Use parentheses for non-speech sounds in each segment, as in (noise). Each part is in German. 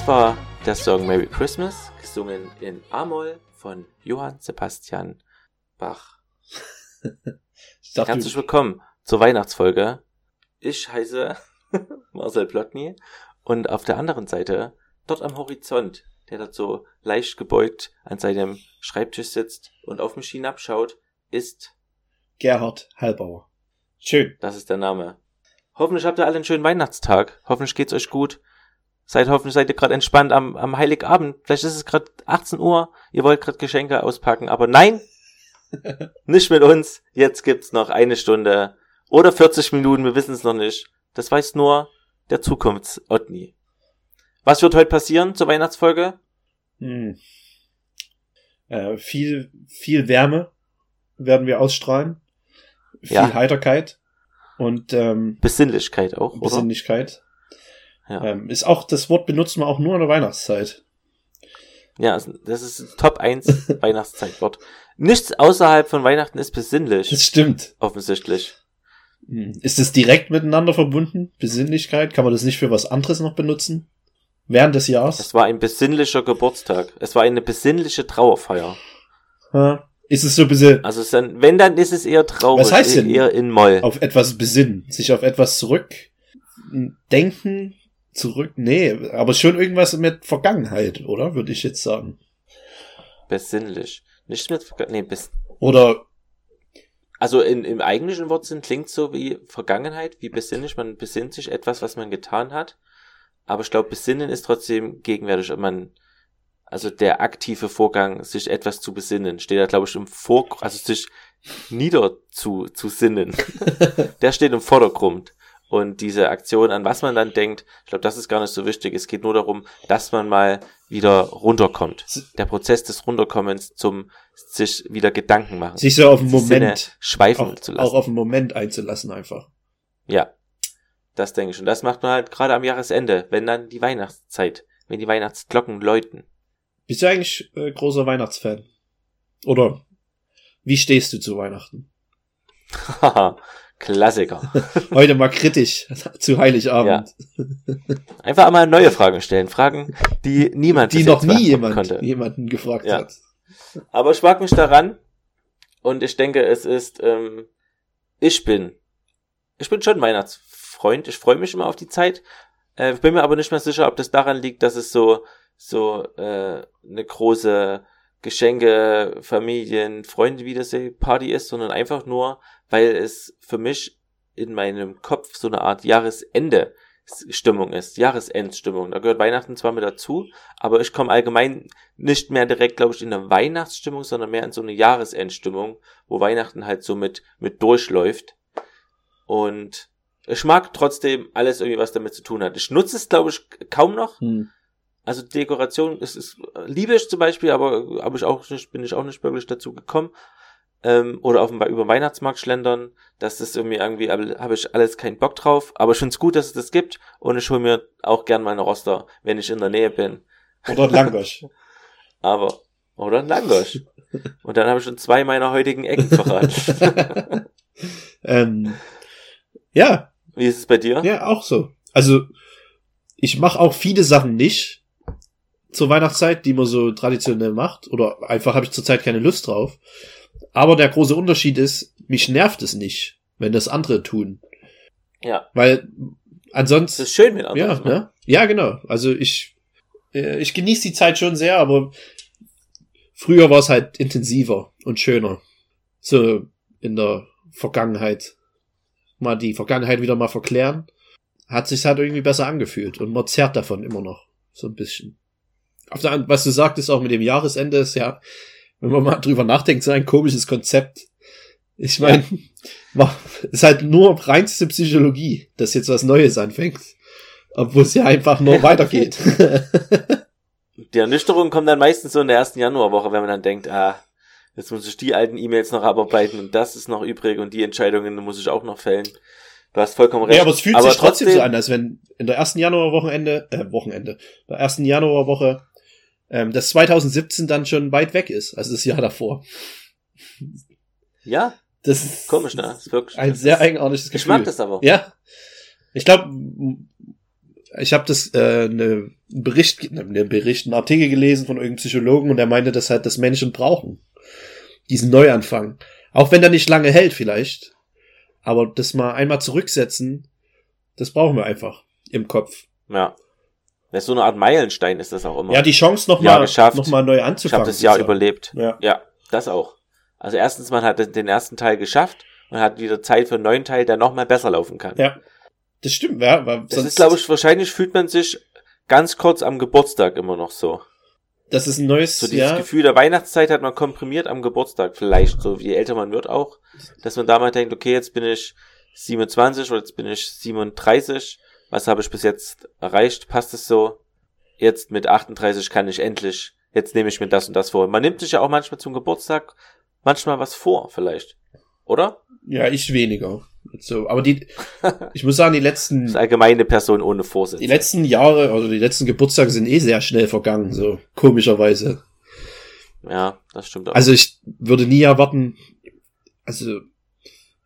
Das war der Song Merry Christmas, gesungen in A-Moll von Johann Sebastian Bach. (laughs) dachte, Herzlich willkommen zur Weihnachtsfolge. Ich heiße (laughs) Marcel Plotny und auf der anderen Seite, dort am Horizont, der dort so leicht gebeugt an seinem Schreibtisch sitzt und auf mich hinabschaut, ist, Gerhard Halbauer. Schön. das ist der Name. Hoffentlich habt ihr alle einen schönen Weihnachtstag. Hoffentlich geht's euch gut. Seid hoffentlich seid ihr gerade entspannt am, am Heiligabend. Vielleicht ist es gerade 18 Uhr. Ihr wollt gerade Geschenke auspacken, aber nein, (laughs) nicht mit uns. Jetzt gibt's noch eine Stunde oder 40 Minuten. Wir wissen es noch nicht. Das weiß nur der Zukunfts-Otni. Was wird heute passieren zur Weihnachtsfolge? Hm. Äh, viel, viel Wärme werden wir ausstrahlen. Viel Ja. Heiterkeit und ähm, Besinnlichkeit auch, oder? Ja. Ähm, ist auch, das Wort benutzen wir auch nur in der Weihnachtszeit. Ja, das ist Top 1 (laughs) Weihnachtszeitwort. Nichts außerhalb von Weihnachten ist besinnlich, Das stimmt. offensichtlich. Hm. Ist es direkt miteinander verbunden? Besinnlichkeit? Kann man das nicht für was anderes noch benutzen? Während des Jahres? Es war ein besinnlicher Geburtstag. Es war eine besinnliche Trauerfeier. Ja. Ist es so bisschen Also dann, wenn, dann ist es eher traurig. Was heißt denn? Eher in Moll. auf etwas besinnen? Sich auf etwas zurück denken? Zurück? Nee, aber schon irgendwas mit Vergangenheit, oder? Würde ich jetzt sagen. Besinnlich. Nicht mit, nee, bis, Oder also in, im eigentlichen Wortsinn klingt so wie Vergangenheit, wie besinnlich. Man besinnt sich etwas, was man getan hat. Aber ich glaube, besinnen ist trotzdem gegenwärtig. Man, also der aktive Vorgang, sich etwas zu besinnen, steht da, glaube ich, im Vorgrund, also sich nieder zu, zu sinnen. (laughs) der steht im Vordergrund. Und diese Aktion, an was man dann denkt, ich glaube, das ist gar nicht so wichtig. Es geht nur darum, dass man mal wieder runterkommt. Der Prozess des Runterkommens zum sich wieder Gedanken machen. sich so auf einen die Sinne Moment, schweifen auch, zu auch lassen. auf einen Moment einzulassen einfach. Ja, das denke ich. Und das macht man halt gerade am Jahresende, wenn dann die Weihnachtszeit, wenn die Weihnachtsglocken läuten. Bist du eigentlich äh, großer Weihnachtsfan? Oder wie stehst du zu Weihnachten? (laughs) Klassiker. (laughs) Heute mal kritisch (laughs) zu Heiligabend. Einfach einmal neue Fragen stellen. Fragen, die niemand die noch nie jemand, konnte. jemanden gefragt Ja. hat. Aber ich mag mich daran und ich denke, es ist, ähm, ich bin, ich bin schon Weihnachtsfreund. Ich freue mich immer auf die Zeit. Äh, bin mir aber nicht mehr sicher, ob das daran liegt, dass es so, so äh, eine große Geschenke, Familien, Freunde wieder Party ist, sondern einfach nur, weil es für mich in meinem Kopf so eine Art Jahresende Stimmung ist, Jahresendstimmung. Da gehört Weihnachten zwar mit dazu, aber ich komme allgemein nicht mehr direkt, glaube ich, in eine Weihnachtsstimmung, sondern mehr in so eine Jahresendstimmung, wo Weihnachten halt so mit, mit durchläuft. Und ich mag trotzdem alles irgendwie, was damit zu tun hat. Ich nutze es, glaube ich, kaum noch. Hm. Also Dekoration ist, ist liebe ich zum Beispiel, aber habe ich auch nicht, bin ich auch nicht wirklich dazu gekommen. Ähm, oder auf dem über den Weihnachtsmarkt schlendern. Das ist irgendwie irgendwie, habe ich alles keinen Bock drauf. Aber ich finde es gut, dass es das gibt. Und ich hole mir auch gern meine Roster, wenn ich in der Nähe bin. Oder ein Langosch. (laughs) Aber, oder ein Langosch. Und dann habe ich schon zwei meiner heutigen Ecken verraten. (laughs) ähm, ja, Wie ist es bei dir? ja, auch so. Also, ich mache auch viele Sachen nicht zur Weihnachtszeit, die man so traditionell macht. Oder einfach habe ich zurzeit keine Lust drauf. Aber der große Unterschied ist, mich nervt es nicht, wenn das andere tun. Ja. Weil ansonsten. ist schön mit Ja, anderen. ne? ja, genau. Also ich, äh, ich genieße die Zeit schon sehr, aber früher war es halt intensiver und schöner. So in der Vergangenheit. Mal die Vergangenheit wieder mal verklären. Hat sich halt irgendwie besser angefühlt und man zerrt davon immer noch. So ein bisschen. Auf der, was du sagtest auch mit dem Jahresende ist ja, wenn man mal drüber nachdenkt, so ein komisches Konzept. Ich meine, ist halt nur reinste Psychologie, dass jetzt was Neues anfängt. Obwohl es ja einfach nur weitergeht. (laughs) Die Ernüchterung kommt dann meistens so in der ersten Januarwoche, wenn man dann denkt, ah, jetzt muss ich die alten E-Mails noch abarbeiten und das ist noch übrig und die Entscheidungen muss ich auch noch fällen. Du hast vollkommen recht. ja, aber es fühlt sich trotzdem so an, als wenn in der ersten Januarwochenende, äh, Wochenende, der ersten Januarwoche, ähm, das 2017 dann schon weit weg ist, also das Jahr davor. Ja, Das ist Komisch, ne? Das ist wirklich, ein sehr eigenartiges Gefühl. Ich mag das aber. Ja. Ich glaube, ich habe das äh, ne Bericht, ne Bericht, einen Artikel gelesen von irgendeinem Psychologen und der meinte, dass halt das Menschen brauchen. Diesen Neuanfang. Auch wenn der nicht lange hält vielleicht. Aber das mal einmal zurücksetzen, das brauchen wir einfach im Kopf. Ja. Das ist so eine Art Meilenstein ist das auch immer. Ja, die Chance Ja, nochmal geschafft. noch mal neu ich anzufangen. habe das Jahr ja- überlebt. Ja. Ja, das auch. Also erstens, man hat den ersten Teil geschafft und hat wieder Zeit für einen neuen Teil, der noch mal besser laufen kann. Ja. Das stimmt, ja. Weil Das ist, glaube ich, wahrscheinlich fühlt man sich ganz kurz am Geburtstag immer noch so. das ist ein neues, So dieses ja. Gefühl der Weihnachtszeit hat man komprimiert am Geburtstag vielleicht, so je älter man wird auch, dass man da mal denkt, okay, jetzt bin ich 27 oder jetzt bin ich 37, was habe ich bis jetzt erreicht, passt es so? Jetzt mit 38 kann ich endlich, jetzt nehme ich mir das und das vor. Man nimmt sich ja auch manchmal zum Geburtstag manchmal was vor, vielleicht. Oder? Ja, ich weniger. So, aber die, (laughs) ich muss sagen, die letzten, Das allgemeine Person ohne Vorsitz. die letzten Jahre, also die letzten Geburtstage sind eh sehr schnell vergangen, so komischerweise. Ja, das stimmt auch. Also ich würde nie erwarten, also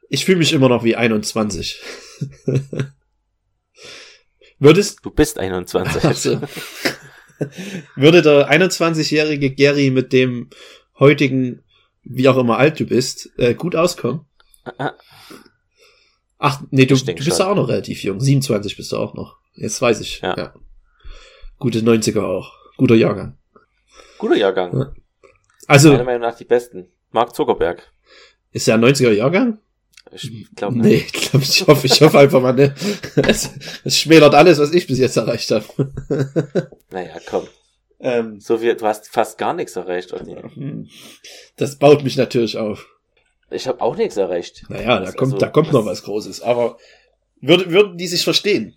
ich fühle mich immer noch wie 21. (laughs) Würdest du bist 21. (laughs) also, würde der 21-jährige Gary mit dem heutigen, wie auch immer alt du bist, äh, gut auskommen? Ach, nee, du, du bist ja auch noch relativ jung. 27 bist du auch noch. Jetzt weiß ich. Ja. Gute 90er auch. Guter Jahrgang. Guter Jahrgang. Ja. Also, Meiner Meinung nach die besten. Mark Zuckerberg. ist er ein 90er Jahrgang? Ich glaube Nee, ich, glaub, ich hoffe, ich hoffe einfach mal, ne. (laughs) Es, es schmälert alles, was ich bis jetzt erreicht habe. (laughs) Naja, komm. ähm, So viel, du hast fast gar nichts erreicht, Otni. hm. das baut mich natürlich auf. Ich habe auch nichts erreicht. Naja, da Also, kommt, da kommt noch was Großes. Aber würde, würden die sich verstehen?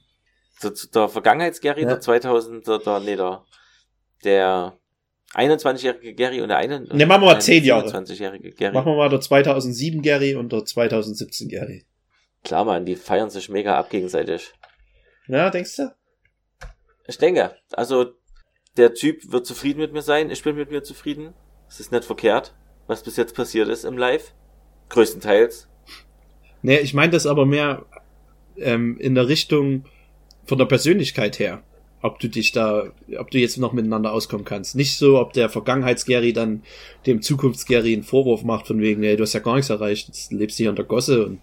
So, zu der Vergangenheits-Gary, Ja. der 2000, der, der, nee, der, der 21-jährige Gary und der eine, Ne, machen wir mal 10 Jahre. 20-jährige Gary. Machen wir mal der 2007 Gary und der 2017 Gary. Klar, man, die feiern sich mega ab gegenseitig. Ja, denkst du? Ich denke, also, der Typ wird zufrieden mit mir sein, ich bin mit mir zufrieden. Es ist nicht verkehrt, was bis jetzt passiert ist im Live. Größtenteils. Nee, ich meine das aber mehr ähm, in der Richtung von der Persönlichkeit her. Ob du dich da, ob du jetzt noch miteinander auskommen kannst. Nicht so, ob der Vergangenheits-Gary dann dem Zukunfts-Gary einen Vorwurf macht, von wegen, ey, du hast ja gar nichts erreicht, jetzt lebst du hier an der Gosse und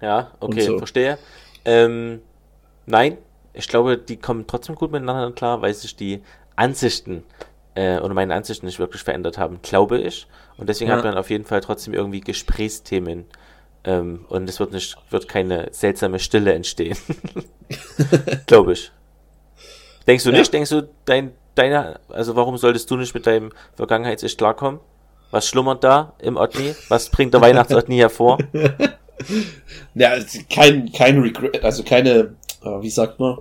Ja, okay, Und so. verstehe. Ähm, nein, ich glaube, die kommen trotzdem gut miteinander klar, weil sich die Ansichten äh, oder meine Ansichten nicht wirklich verändert haben, glaube ich. Und deswegen Ja. hat man auf jeden Fall trotzdem irgendwie Gesprächsthemen. Ähm, und es wird nicht, wird keine seltsame Stille entstehen. (laughs) glaube ich. Denkst du Ja. nicht? Denkst du, dein, deine, also warum solltest du nicht mit deinem Vergangenheits-Ich klarkommen? Was schlummert da im Otni? Was bringt der Weihnachts-Otni hervor? (laughs) ja, kein, kein Regret, also keine, äh, wie sagt man?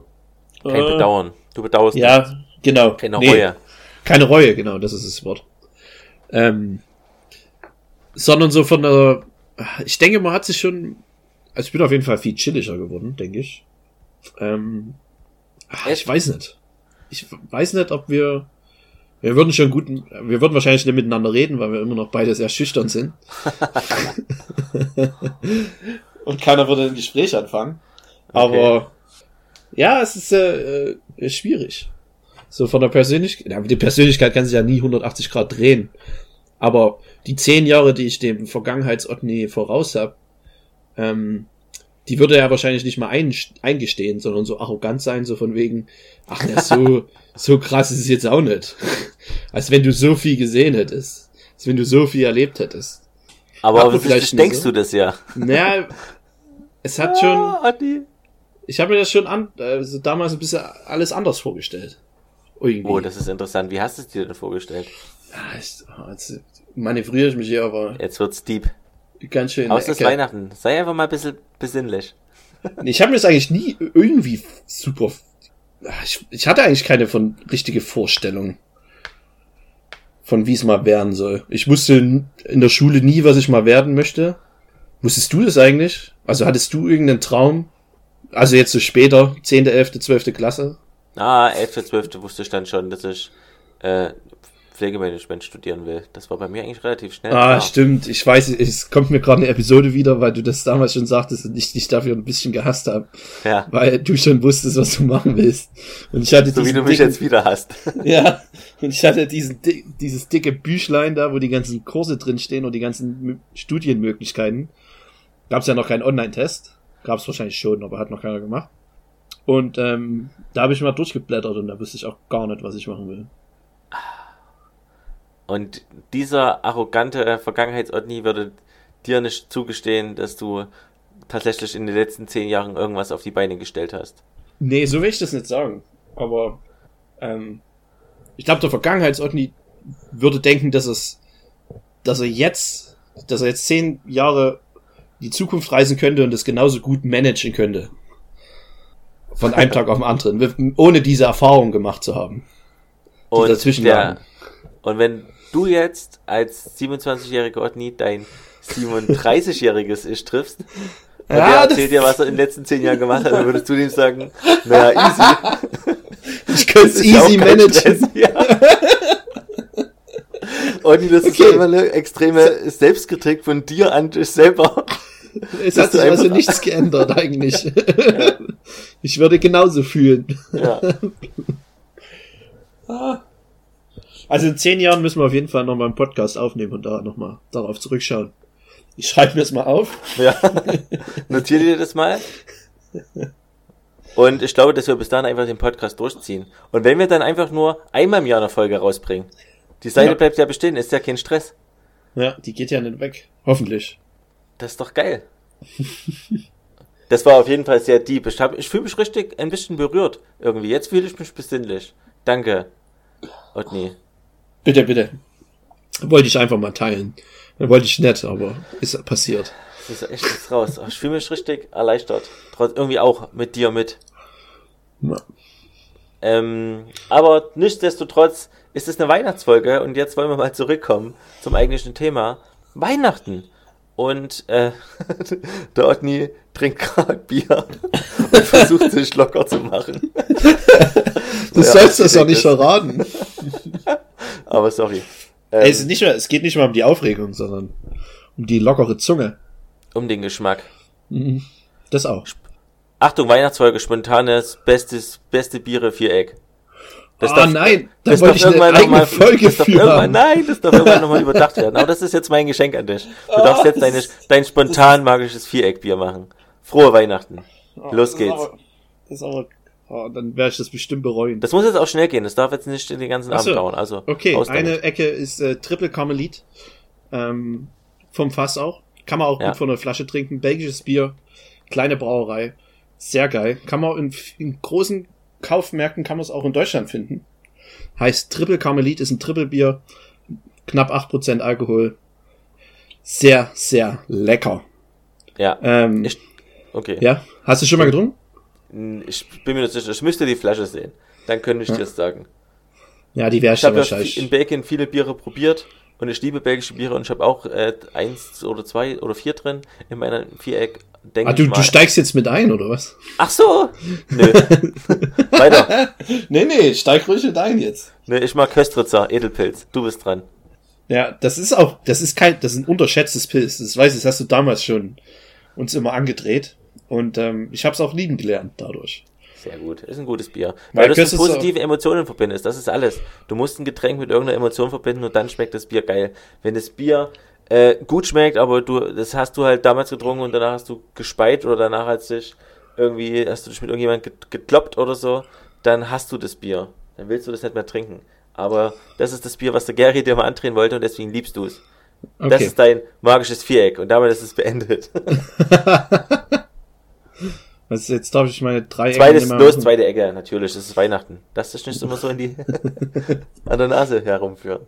Kein Äh, Bedauern. Du bedauerst nicht. Ja, genau. Keine Nee, Reue. Keine Reue, genau, das ist das Wort. Ähm, sondern so von der, ich denke, man hat sich schon, also ich bin auf jeden Fall viel chilliger geworden, denke ich. Ähm, ach, ich weiß nicht. Ich weiß nicht, ob wir, wir würden schon gut, wir würden wahrscheinlich nicht miteinander reden, weil wir immer noch beide sehr schüchtern sind. (laughs) Und keiner würde ein Gespräch anfangen. Aber ja, es ist äh, äh, schwierig. So von der Persönlichkeit, ja, die Persönlichkeit kann sich ja nie 180 Grad drehen. Aber die zehn Jahre, die ich dem Vergangenheits-Otni voraus hab, ähm, die würde er wahrscheinlich nicht mal ein, eingestehen, sondern so arrogant sein, so von wegen, ach ja, so, (laughs) so krass ist es jetzt auch nicht. (laughs) Als wenn du so viel gesehen hättest. Als wenn du so viel erlebt hättest. Aber vielleicht denkst so. du das ja. Naja, es hat schon, Ah, Adi. ich habe mir das schon an, also damals ein bisschen alles anders vorgestellt. Irgendwie. Oh, das ist interessant. Wie hast du es dir denn vorgestellt? Ja, ich, oh, jetzt manövriere ich mich hier aber Jetzt wird's deep. Ganz schön. ist Ecke. Weihnachten. Sei einfach mal ein bisschen besinnlich. Ich habe mir das eigentlich nie irgendwie super. Ich, ich hatte eigentlich keine von richtige Vorstellung von wie es mal werden soll. Ich wusste in in der Schule nie, was ich mal werden möchte. Wusstest du das eigentlich? Also hattest du irgendeinen Traum? Also jetzt so später, 10., 11., 12. Klasse? Ah, 11. 12. wusste ich dann schon, dass ich äh, Pflegemanagement studieren will. Das war bei mir eigentlich relativ schnell. Ah, klar. stimmt. Ich weiß, es kommt mir gerade eine Episode wieder, weil du das damals schon sagtest und ich dich dafür ein bisschen gehasst habe, Ja, weil du schon wusstest, was du machen willst. Und ich hatte so wie du mich dicken- jetzt wieder hast. (laughs) Ja, und ich hatte diesen, di- dieses dicke Büchlein da, wo die ganzen Kurse drinstehen und die ganzen Mö- Studienmöglichkeiten. Gab's ja noch keinen Online-Test. Gab's wahrscheinlich schon, aber hat noch keiner gemacht. Und ähm, da habe ich mal durchgeblättert und da wusste ich auch gar nicht, was ich machen will. Und dieser arrogante Vergangenheitsordni würde dir nicht zugestehen, dass du tatsächlich in den letzten zehn Jahren irgendwas auf die Beine gestellt hast. Nee, so will ich das nicht sagen. Aber ähm, ich glaube, der Vergangenheitsordni würde denken, dass es, dass er jetzt, dass er jetzt zehn Jahre die Zukunft reisen könnte und es genauso gut managen könnte. Von einem Tag auf den anderen, (laughs) ohne diese Erfahrung gemacht zu haben. Und, dazwischen der, und wenn du jetzt als 27-jähriger Otni dein 37-jähriges Ich triffst, und Ja, der erzählt dir, was er in den letzten zehn Jahren gemacht hat, dann würdest du dem sagen, naja, easy. (laughs) Ich könnte es ist ja easy managen. Stress, ja. Und das ist Okay. einfach eine extreme Selbstkritik von dir an dich selber. Es hat sich also nichts geändert eigentlich. Ich würde genauso fühlen. Ja. Also in zehn Jahren müssen wir auf jeden Fall nochmal einen Podcast aufnehmen und da nochmal darauf zurückschauen. Ich schreibe mir das mal auf. Ja. (laughs) Notier dir das mal. Und ich glaube, dass wir bis dahin einfach den Podcast durchziehen. Und wenn wir dann einfach nur einmal im Jahr eine Folge rausbringen, die Seite Ja. bleibt ja bestehen, ist ja kein Stress. Ja, die geht ja nicht weg. Hoffentlich. Das ist doch geil. (laughs) Das war auf jeden Fall sehr deep. Ich, hab- ich fühle mich richtig ein bisschen berührt irgendwie. Jetzt fühle ich mich besinnlich. Danke. Otni. Bitte, bitte. Wollte ich einfach mal teilen. Wollte ich nicht, aber ist passiert. Das ist echt jetzt raus. Ich fühle mich richtig erleichtert. Trotz irgendwie auch mit dir mit. Ja. Ähm, aber nichtsdestotrotz ist es eine Weihnachtsfolge und jetzt wollen wir mal zurückkommen zum eigentlichen Thema. Weihnachten. Und äh, (laughs) der Otni trinkt gerade Bier (laughs) und versucht sich locker zu machen. (laughs) Du Ja, sollst das doch nicht verraten. (laughs) Aber sorry. Ey, es, ist Ähm, nicht mehr, es geht nicht mehr um die Aufregung, sondern um die lockere Zunge. um den Geschmack. Mhm. Das auch. Achtung, Weihnachtsfolge, spontanes, bestes, beste Biere, Viereck. Das Ah darf- nein, da das wollte darf ich eine irgendwann noch mal- Folge das darf irgendwann. Nein, das darf irgendwann nochmal (laughs) überdacht werden. Aber das ist jetzt mein Geschenk an dich. Du Ah, darfst jetzt deine, dein spontan magisches Viereckbier machen. Frohe Weihnachten. Los Das ist geht's. aber- Das ist aber, oh, dann werde ich das bestimmt bereuen. Das muss jetzt auch schnell gehen. Das darf jetzt nicht den ganzen Ach so. Abend dauern. Also, Okay, eine Ecke ist äh, Triple Carmelit. Ähm, vom Fass auch. Kann man auch Ja. gut von der Flasche trinken. Belgisches Bier. Kleine Brauerei. Sehr geil. Kann man in, in großen Kaufmärkten kann man es auch in Deutschland finden. Heißt Triple Carmelit ist ein Triple Bier. Knapp 8% Alkohol. Sehr, sehr lecker. Ja, Ähm, Ich- okay. ja, hast du schon mal getrunken? Ich bin mir nicht sicher. Ich müsste die Flasche sehen. Dann könnte ich dir das sagen. Ja, die werde ich Ich dann habe ja wahrscheinlich. in Belgien viele Biere probiert und ich liebe belgische Biere und ich habe auch äh, eins oder zwei oder vier drin in meiner Viereck. Denk Ah, du, ich du steigst jetzt mit ein, oder was? Ach so! Nö. (laughs) Weiter. Nee, nee, steig ruhig mit ein jetzt. Nö, ich mag Köstritzer, Edelpilz. Du bist dran. Ja, das ist auch, das ist kein, das ist ein unterschätztes Pilz. Das weiß ich, das hast du damals schon uns immer angedreht. Und ähm, ich habe es auch lieben gelernt dadurch. Sehr gut. Ist ein gutes Bier. Weil Weil, du es mit positive Emotionen verbindest. Das ist alles. Du musst ein Getränk mit irgendeiner Emotion verbinden und dann schmeckt das Bier geil. Wenn das Bier äh, gut schmeckt, aber du, das hast du halt damals getrunken und danach hast du gespeit oder danach hast du dich irgendwie, hast du dich mit irgendjemandem gekloppt oder so, dann hast du das Bier. Dann willst du das nicht mehr trinken. Aber das ist das Bier, was der Gary dir mal andrehen wollte und deswegen liebst du es. Das Okay. ist dein magisches Viereck und damit ist es beendet. (laughs) (laughs) Was, jetzt darf ich meine drei Zweites, los, machen. zweite Ecke, natürlich, das ist Weihnachten. Lass dich nicht immer so in die, (laughs) an der Nase herumführen.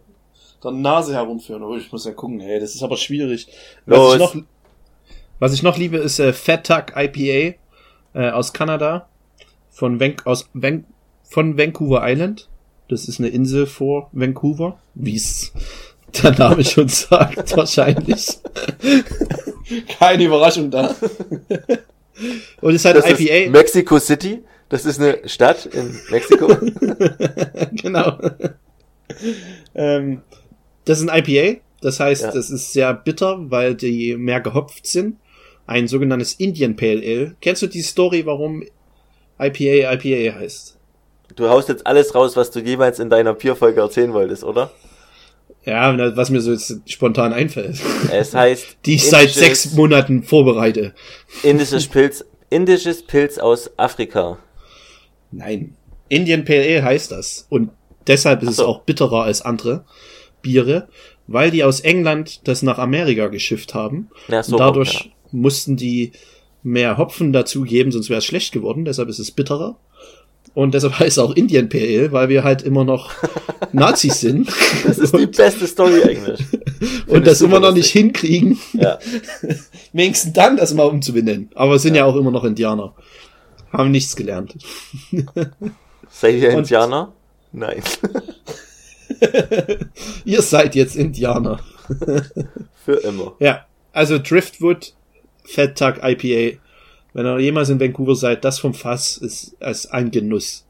der Nase herumführen. Oh, ich muss ja gucken, ey, das ist aber schwierig. Los. Was ich noch, was ich noch liebe, ist äh, Fat Tuck IPA äh, aus Kanada. Von, Van aus Van von Vancouver Island. Das ist eine Insel vor Vancouver. Wie es (laughs) der Name schon sagt, wahrscheinlich. (laughs) Keine Überraschung da. Und es hat Das IPA. ist Mexico City, das ist eine Stadt in Mexiko. (laughs) genau. ähm, das ist ein IPA. Das heißt, Ja. das ist sehr bitter, weil die mehr gehopft sind. Ein sogenanntes Indian Pale Ale. Kennst du die Story, warum IPA IPA heißt? Du haust jetzt alles raus, was du jemals in deiner Bierfolge erzählen wolltest, oder? Ja, was mir so jetzt spontan einfällt. Es heißt (laughs) Die ich seit sechs Monaten vorbereite. indisches Pilz, indisches Pilz aus Afrika. Nein. Indian Pale Ale heißt das. Und deshalb ist Ach es so. auch bitterer als andere Biere, weil die aus England das nach Amerika geschifft haben. Ja, so und dadurch rum, mussten die mehr Hopfen dazugeben, sonst wäre es schlecht geworden. Deshalb ist es bitterer. Und deshalb (laughs) heißt es auch Indian Pale Ale, weil wir halt immer noch (laughs) Nazis sind Das ist die beste Story eigentlich. und das immer noch nicht hinkriegen, Ja. (laughs) wenigstens dann das mal umzubenennen. Aber es sind ja. auch immer noch Indianer. Haben nichts gelernt. Seid ihr Und- Indianer? Nein. Ihr seid jetzt Indianer. Für immer. Ja, also Driftwood Fat Tag IPA. Wenn ihr jemals in Vancouver seid, das vom Fass ist als ein Genuss.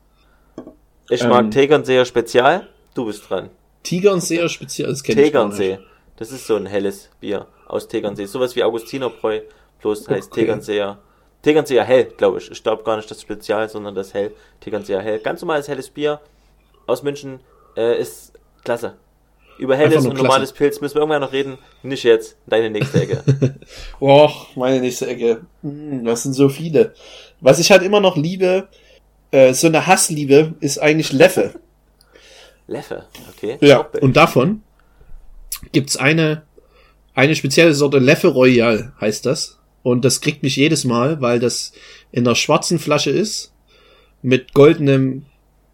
Ich Ähm. mag Tegernseer Spezial. Du bist dran. Tegernseer speziell, das kenn ich. Tegernsee. Das ist so ein helles Bier aus Tegernsee. Sowas wie Augustinerbräu, bloß heißt Okay. Tegernseer. Tegernseer hell, glaube ich. Ich glaube gar nicht das Spezial, sondern das hell. Tegernseer hell. Ganz normales helles Bier aus München äh, ist klasse. Über helles und normales Pilz müssen wir irgendwann noch reden. Nicht jetzt. Deine nächste Ecke. (laughs) Och, meine nächste Ecke. Hm, das sind so viele. Was ich halt immer noch liebe, äh, so eine Hassliebe, ist eigentlich Leffe. (laughs) Leffe. Okay. Ja, und davon gibt's eine, eine spezielle Sorte Leffe Royal, heißt das. Und das kriegt mich jedes Mal, weil das in einer schwarzen Flasche ist, mit goldenem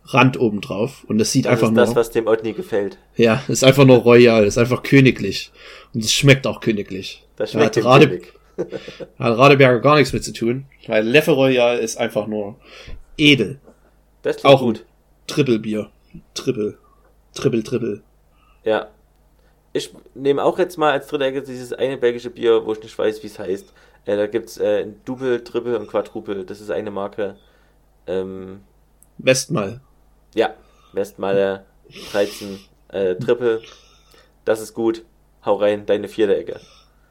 Rand oben drauf. Und das sieht das einfach ist nur, das, was dem Otni gefällt. ja, ist einfach nur royal, ist einfach königlich. Und es schmeckt auch königlich. Das Da schmeckt hat Rade, (laughs) hat Radeberger gar nichts mit zu tun, weil Leffe Royal ist einfach nur edel. Das klingt Auch gut. Trippelbier. Trippel. Trippel, Trippel. Ja. Ich nehme auch jetzt mal als dritte Ecke dieses eine belgische Bier, wo ich nicht weiß, wie es heißt. Äh, da gibt's äh, ein Double, Triple und Quadruple. Das ist eine Marke. Ähm, Westmal. Ja, Westmaler 13 äh, Triple. Das ist gut. Hau rein, deine vierte Ecke.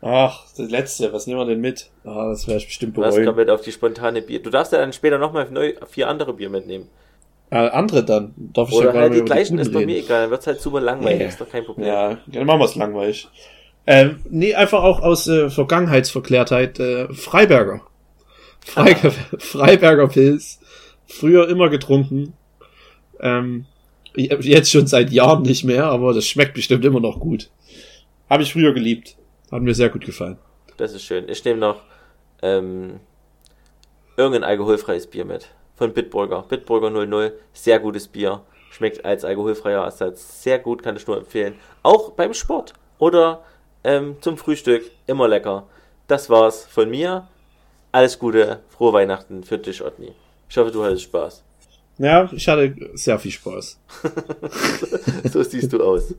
Ach, das letzte, was nehmen wir denn mit? Ah, das ich bestimmt Was bereuen. kommt mit auf die spontane Bier? Du darfst ja dann später nochmal neu vier andere Bier mitnehmen. Äh, andere dann. Darf ich ja Oder gar halt die gleichen, guten ist bei mir egal. Dann wird's halt super langweilig, Nee. ist doch kein Problem. Ja, dann machen wir es langweilig. Ähm, nee, einfach auch aus äh, Vergangenheitsverklärtheit. Äh, Freiberger. Freiger, (laughs) Freiberger Pilz. Früher immer getrunken. Ähm, jetzt schon seit Jahren nicht mehr, aber das schmeckt bestimmt immer noch gut. Habe ich früher geliebt. Hat mir sehr gut gefallen. Das ist schön. Ich nehme noch ähm, irgendein alkoholfreies Bier mit. Von Bitburger. Bitburger 00. Sehr gutes Bier. Schmeckt als alkoholfreier Ersatz sehr gut, kann ich nur empfehlen. Auch beim Sport oder ähm, zum Frühstück. Immer lecker. Das war's von mir. Alles Gute. Frohe Weihnachten für dich, Otni. Ich hoffe, du hattest Spaß. Ja, ich hatte sehr viel Spaß. (laughs) so siehst du aus.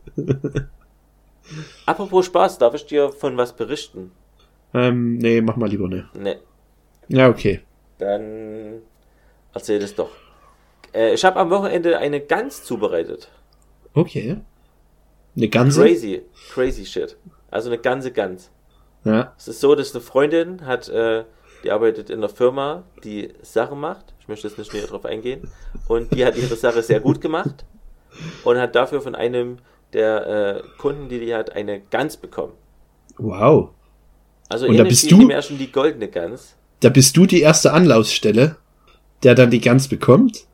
Apropos Spaß, darf ich dir von was berichten? Ähm, nee, mach mal lieber ne. Ne. Ja, okay. Dann erzähl es doch. Äh, ich habe am Wochenende eine Gans zubereitet. Okay. Eine ganze? Crazy, crazy shit. Also eine ganze Gans. Ja. Es ist so, dass eine Freundin hat, äh, die arbeitet in einer Firma, die Sachen macht. Ich möchte jetzt nicht näher drauf eingehen. Und die hat ihre Sache sehr gut gemacht und hat dafür von einem der äh, Kunden, die die hat, eine Gans bekommen. Wow. Also Und da bist du- die Märchen die goldene Gans. Da bist du die erste Anlaufstelle, der dann die Gans bekommt?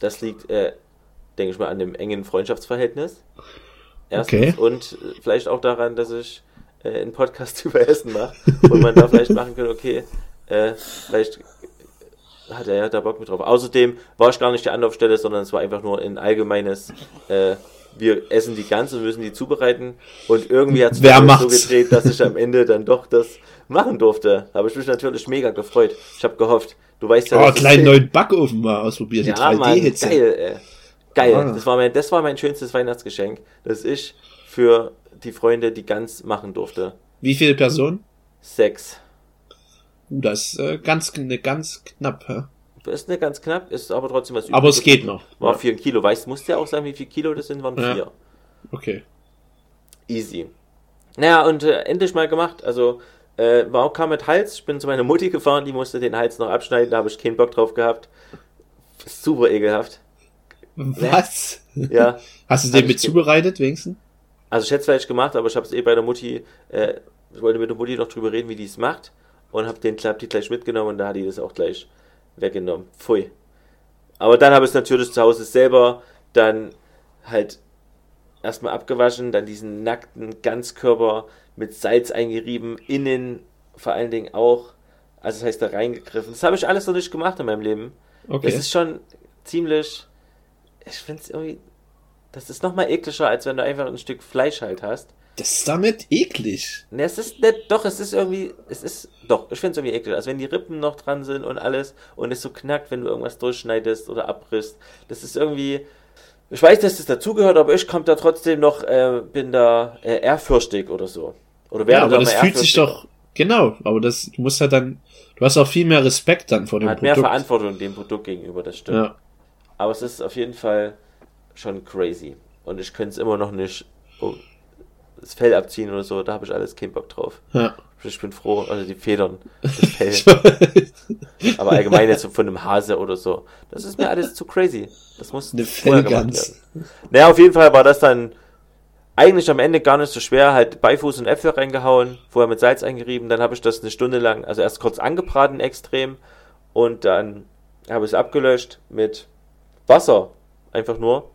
Das liegt, äh, denke ich mal, an dem engen Freundschaftsverhältnis. Erstens. Okay. Und äh, vielleicht auch daran, dass ich äh, einen Podcast (laughs) über Essen mache. Und man da vielleicht machen kann, okay, äh, vielleicht hat er ja da Bock mit drauf. Außerdem war ich gar nicht die Anlaufstelle, sondern es war einfach nur ein allgemeines, äh, wir essen die Gans und müssen die zubereiten. Und irgendwie hat es so gedreht, dass ich am Ende dann doch das machen durfte. Da habe ich mich natürlich mega gefreut. Ich habe gehofft, du weißt ja, Oh, kleinen neuen Backofen mal ausprobiert, die Ja, Mann, 3D-Hitze. geil, ey. Geil. Ah. Das, war mein, das war mein schönstes Weihnachtsgeschenk, dass ich für die Freunde die Gans machen durfte. Wie viele Personen? Sechs. Uh, das ist äh, ganz, ne, ganz knapp. Hä? Das ist nicht ganz knapp, ist aber trotzdem was Aber es übrig geht noch. War Ja. vier Kilo. Weißt du, musst ja auch sagen, wie viel Kilo das sind, waren Ja. vier. Okay. Easy. Naja, und äh, endlich mal gemacht. Also, äh, war auch kam mit Hals. Ich bin zu meiner Mutti gefahren, die musste den Hals noch abschneiden, da habe ich keinen Bock drauf gehabt. Super ekelhaft. Was? Ja. (laughs) Hast du den mit zubereitet, wenigstens? Also ich hätte es vielleicht gemacht, aber ich habe es eh bei der Mutti, äh, ich wollte mit der Mutti noch drüber reden, wie die es macht. Und habe den Klapp die gleich mitgenommen und da hat die das auch gleich weggenommen. Pfui. Aber dann habe ich es natürlich zu Hause selber dann halt erstmal abgewaschen, dann diesen nackten Ganzkörper mit Salz eingerieben, innen vor allen Dingen auch. Also das heißt da reingegriffen. Das habe ich alles noch nicht gemacht in meinem Leben. Okay. Das ist schon ziemlich. Ich finde es irgendwie. Das ist noch mal ekliger, als wenn du einfach ein Stück Fleisch halt hast. Das ist damit eklig. Ne, es ist nicht, doch, es ist irgendwie, es ist, doch, ich finde es irgendwie eklig. Also wenn die Rippen noch dran sind und alles und es so knackt, wenn du irgendwas durchschneidest oder abbrichst. Das ist irgendwie, ich weiß, dass das dazugehört, aber ich komme da trotzdem noch, äh, bin da äh, ehrfürchtig oder so. Oder werde Ja, aber da das fühlt sich doch, genau, aber das, du musst halt dann, du hast auch viel mehr Respekt dann vor dem Man hat mehr Produkt. Verantwortung dem Produkt gegenüber, das stimmt. Ja. Aber es ist auf jeden Fall schon crazy. Und ich könnte es immer noch nicht das Fell abziehen oder so, da habe ich alles keinen Bock drauf. Ja. Ich bin froh, also die Federn, das Fell. Aber allgemein jetzt so von einem Hase oder so. Das ist mir alles zu crazy. Das muss Eine vorher gemacht Fellgans. werden. Naja, auf jeden Fall war das dann eigentlich am Ende gar nicht so schwer. Halt Beifuß und Äpfel reingehauen, vorher mit Salz eingerieben. Dann habe ich das eine Stunde lang, also erst kurz angebraten extrem. Und dann habe ich es abgelöscht mit Wasser. Einfach nur.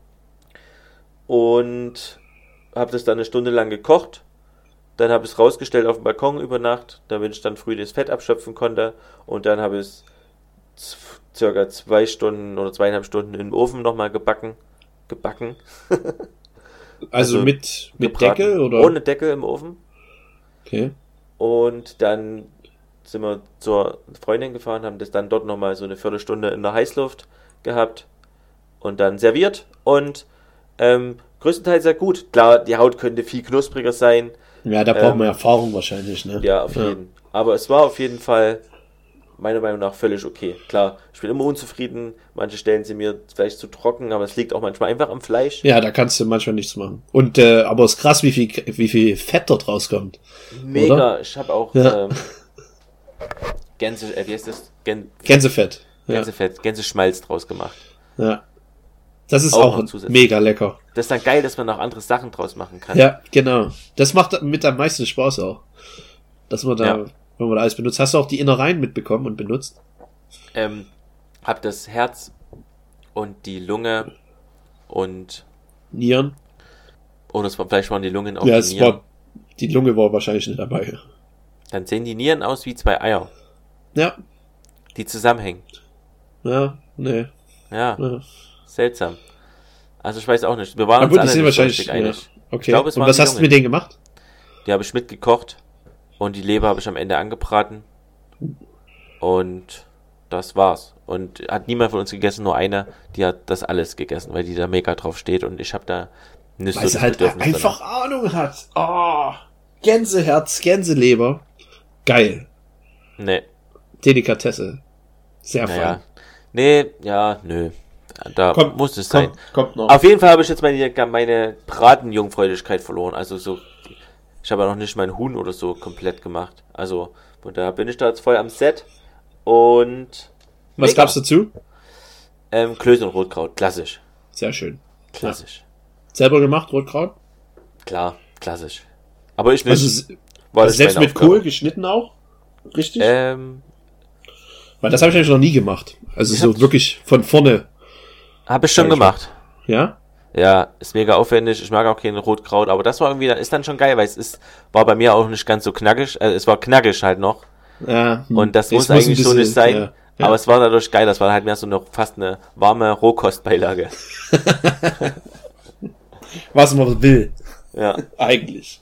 Und habe das dann eine Stunde lang gekocht. Dann habe ich es rausgestellt auf dem Balkon über Nacht, damit ich dann früh das Fett abschöpfen konnte. Und dann habe ich es circa zwei Stunden oder zweieinhalb Stunden im Ofen nochmal gebacken. Gebacken. (laughs) Also, Also mit, mit gebraten. Deckel oder? Ohne Deckel im Ofen. Okay. Und dann sind wir zur Freundin gefahren, haben das dann dort nochmal so eine Viertelstunde in der Heißluft gehabt und dann serviert. Und ähm, größtenteils sehr gut. Klar, die Haut könnte viel knuspriger sein. Ja, da braucht Ähm, man Erfahrung wahrscheinlich, ne? Ja, auf jeden. Aber es war auf jeden Fall meiner Meinung nach völlig okay. Klar, ich bin immer unzufrieden. Manche Stellen sind mir vielleicht zu trocken, aber es liegt auch manchmal einfach am Fleisch. Ja, da kannst du manchmal nichts machen. Und äh, aber es ist krass, wie viel, wie viel Fett dort rauskommt. Mega. Oder? Ich habe auch Ja. ähm, Gänse, äh, wie heißt das? Gän Gänsefett. Ja. Gänsefett, Gänseschmalz draus gemacht. ja. Das ist Auch auch, mega lecker. Das ist dann geil, dass man noch andere Sachen draus machen kann. Ja, genau. Das macht mit am meisten Spaß auch. Dass man da, Ja. wenn man da alles benutzt. Hast du auch die Innereien mitbekommen und benutzt? Ähm, hab das Herz und die Lunge und Nieren? oh, das war vielleicht waren die Lungen auch ja, die es Nieren. war, die Lunge war wahrscheinlich nicht dabei. Dann sehen die Nieren aus wie zwei Eier, Ja, die zusammenhängen. ja, nee. Ja, Ja. Seltsam. Also ich weiß auch nicht. Wir waren Aber uns gut, die alle wahrscheinlich, ja. einig. Okay. glaube, es und was hast du mit denen gemacht? Die habe ich mitgekocht und die Leber habe ich am Ende angebraten. Und das war's. Und hat niemand von uns gegessen, nur einer, die hat das alles gegessen, weil die da mega drauf steht und ich habe da nicht Weil so sie halt Bedürfnis einfach Ahnung hat. Oh, Gänseherz, Gänseleber. Geil. danach. Nee, Delikatesse. Sehr naja. fein. Nee, ja, nö. Da Kommt, muss es sein. kommt, kommt noch. Auf jeden Fall habe ich jetzt meine, meine Bratenjungfräulichkeit verloren. Also so, ich habe ja noch nicht mein Huhn oder so komplett gemacht. Also, von daher bin ich da jetzt voll am Set. Und Was mega. gab's dazu? ähm, Klöße und Rotkraut, klassisch. Sehr schön. Klassisch. Selber gemacht, Rotkraut? Klar, klassisch. Aber ich nicht. Also, war also selbst mit Aufgabe. Kohl geschnitten auch? Richtig? Ähm, Weil das habe ich eigentlich noch nie gemacht. Also so wirklich von vorne. Habe ich schon ich gemacht. Ja? Ja, ist mega aufwendig. Ich mag auch kein Rotkraut, aber das war irgendwie, ist dann schon geil, weil es ist, war bei mir auch nicht ganz so knackig. Äh, es war knackig halt noch. Ja, hm. Und das Es muss ein eigentlich so nicht sein. Ja, ja. Aber es war dadurch geil. Das war halt mehr so eine, fast eine warme Rohkostbeilage. (laughs) Was man will, Ja, eigentlich.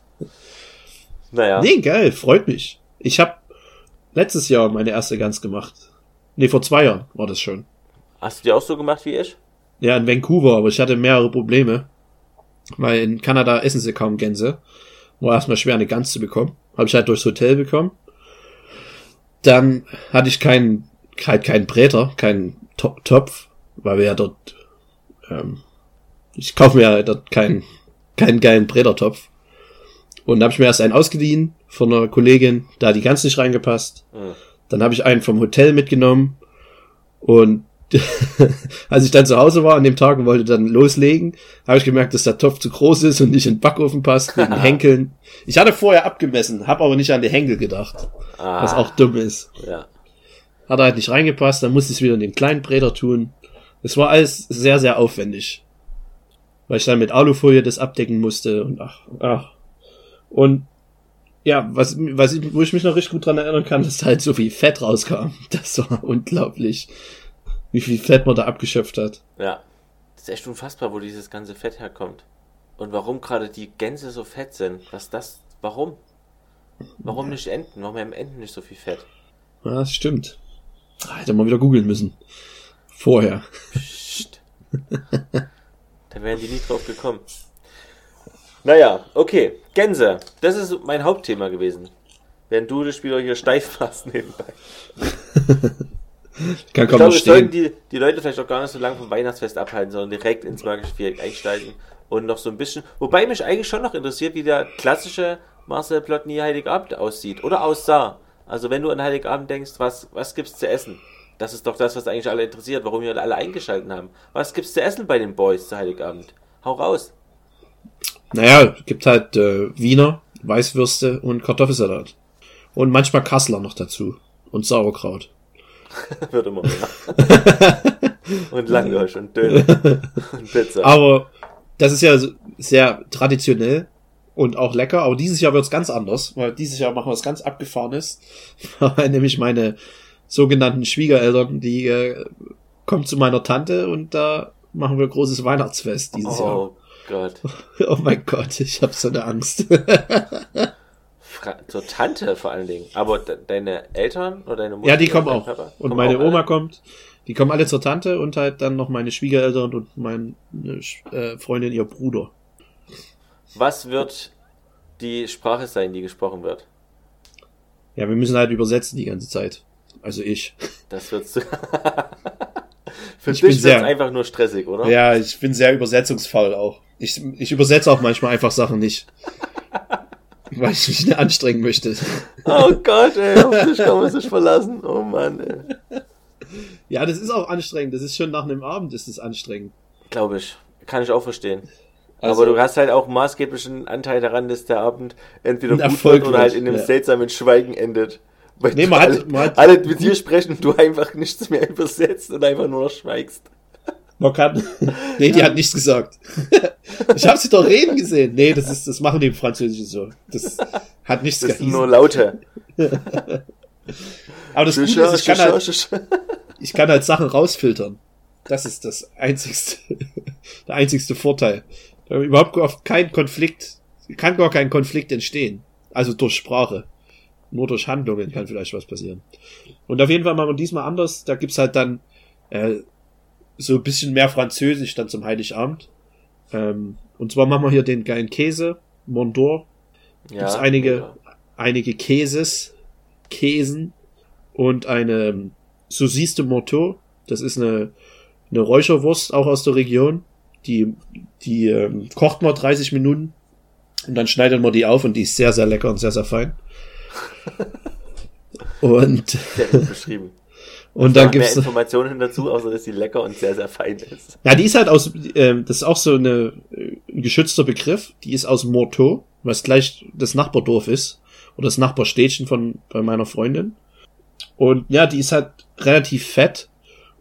naja. Nee, geil, freut mich. Ich habe letztes Jahr meine erste Gans gemacht. Nee, vor zwei Jahren war das schon. Hast du die auch so gemacht wie ich? Ja, in Vancouver, aber ich hatte mehrere Probleme. Weil in Kanada essen sie kaum Gänse. War erstmal schwer, eine Gans zu bekommen. Habe ich halt durchs Hotel bekommen. Dann hatte ich keinen, halt keinen Bräter, keinen To- Topf, weil wir ja dort, ähm, ich kaufe mir ja dort keinen keinen geilen Brettertopf. Und habe ich mir erst einen ausgeliehen von einer Kollegin, da hat die ganz nicht reingepasst. Mhm. Dann habe ich einen vom Hotel mitgenommen und (laughs) als ich dann zu Hause war an dem Tag und wollte dann loslegen, habe ich gemerkt, dass der Topf zu groß ist und nicht in den Backofen passt, wegen (laughs) Henkeln. Ich hatte vorher abgemessen, habe aber nicht an die Henkel gedacht, Ah, was auch dumm ist. Ja. Hat halt nicht reingepasst, dann musste ich es wieder in den kleinen Bräder tun. Es war alles sehr, sehr aufwendig. Weil ich dann mit Alufolie das abdecken musste und ach, ach. Und ja, was, was ich, wo ich mich noch richtig gut dran erinnern kann, dass da halt so viel Fett rauskam. (laughs) Das war unglaublich, wie viel Fett man da abgeschöpft hat. Ja. Das ist echt unfassbar, wo dieses ganze Fett herkommt. Und warum gerade die Gänse so fett sind. Was das, warum? Warum nicht Enten? Warum haben Enten nicht so viel Fett? Ja, das stimmt. Ah, Hätte man wieder googeln müssen. Vorher. Psst. da wären die nie drauf gekommen. Naja, okay. Gänse. Das ist mein Hauptthema gewesen. Während du das Spiel hier steif machst nebenbei. (laughs) Kann Ich kaum glaube, noch es sollten die, die Leute vielleicht auch gar nicht so lange vom Weihnachtsfest abhalten, sondern direkt ins magische Viereck einsteigen und noch so ein bisschen. Wobei mich eigentlich schon noch interessiert, wie der klassische Marcel Plotny Heiligabend aussieht oder aussah. Also wenn du an Heiligabend denkst, was, was gibt's zu essen? Das ist doch das, was eigentlich alle interessiert, warum wir alle eingeschaltet haben. Was gibt's zu essen bei den Boys zu Heiligabend? Hau raus. Naja, gibt halt äh, Wiener, Weißwürste und Kartoffelsalat. Und manchmal Kassler noch dazu. Und Sauerkraut. (laughs) Wird immer mehr. (laughs) und Langosch und Döner und Pizza. Aber das ist ja sehr traditionell und auch lecker. Aber dieses Jahr wird's ganz anders, weil dieses Jahr machen wir was ganz Abgefahrenes. (laughs) Nämlich meine sogenannten Schwiegereltern, die äh, kommen zu meiner Tante und da machen wir großes Weihnachtsfest dieses oh Gott. Jahr. Oh mein Gott, ich habe so eine Angst. Zur Tante vor allen Dingen. Aber de deine Eltern oder deine Mutter? ja, die kommen auch. Papa? Und Kommen meine auch alle? Oma kommt. Die kommen alle zur Tante und halt dann noch meine Schwiegereltern und meine äh, Freundin, ihr Bruder. Was wird die Sprache sein, die gesprochen wird? Ja, wir müssen halt übersetzen die ganze Zeit. Also ich. Das wird zu. (laughs) Für Ich bin dich sehr- wird einfach nur stressig, oder? Ja, ich bin sehr übersetzungsfaul auch. Ich, ich übersetze auch manchmal einfach Sachen nicht. Weil ich mich nicht anstrengen möchte. Oh Gott, ey, auf dich kann man sich verlassen. Oh Mann, ey. Ja, das ist auch anstrengend. Das ist schon nach einem Abend ist es anstrengend. Glaube ich. Kann ich auch verstehen. Also- Aber du hast halt auch maßgeblichen Anteil daran, dass der Abend entweder gut Erfolg wird oder halt in einem ja. seltsamen Schweigen endet. Weil Nee, du man hat- alle, man hat- alle mit dir sprechen und du einfach nichts mehr übersetzt und einfach nur noch schweigst. Man kann. (laughs) Nee, die hat nichts gesagt. (laughs) Ich habe sie doch reden gesehen. Nee, das ist, das machen die im Französischen so. Das hat nichts Das sind geheißen. nur Laute. (laughs) Aber das Gute ist, ich kann, halt, ich kann halt Sachen rausfiltern. Das ist das einzigste, der einzigste Vorteil. Da überhaupt oft kein Konflikt, kann gar kein Konflikt entstehen. Also durch Sprache. Nur durch Handlungen kann vielleicht was passieren. Und auf jeden Fall machen wir diesmal anders. Da gibt's halt dann äh, so ein bisschen mehr Französisch dann zum Heiligabend. Ähm, und zwar machen wir hier den geilen Käse, Mondor, Ja, gibt's einige, ja. einige Käses, Käsen und eine ähm, Saucisse de Morteau. Das ist eine, eine Räucherwurst, auch aus der Region. Die, die ähm, kocht man 30 Minuten und dann schneidet man die auf und die ist sehr, sehr lecker und sehr, sehr fein. (laughs) und, Sehr gut beschrieben. Und Da dann mehr gibt's, Informationen dazu, außer dass sie lecker und sehr, sehr fein ist. ja, die ist halt aus, ähm, das ist auch so eine, äh, ein geschützter Begriff. Die ist aus Morteau, was gleich das Nachbardorf ist. Oder das Nachbarstädtchen von, bei meiner Freundin. Und ja, die ist halt relativ fett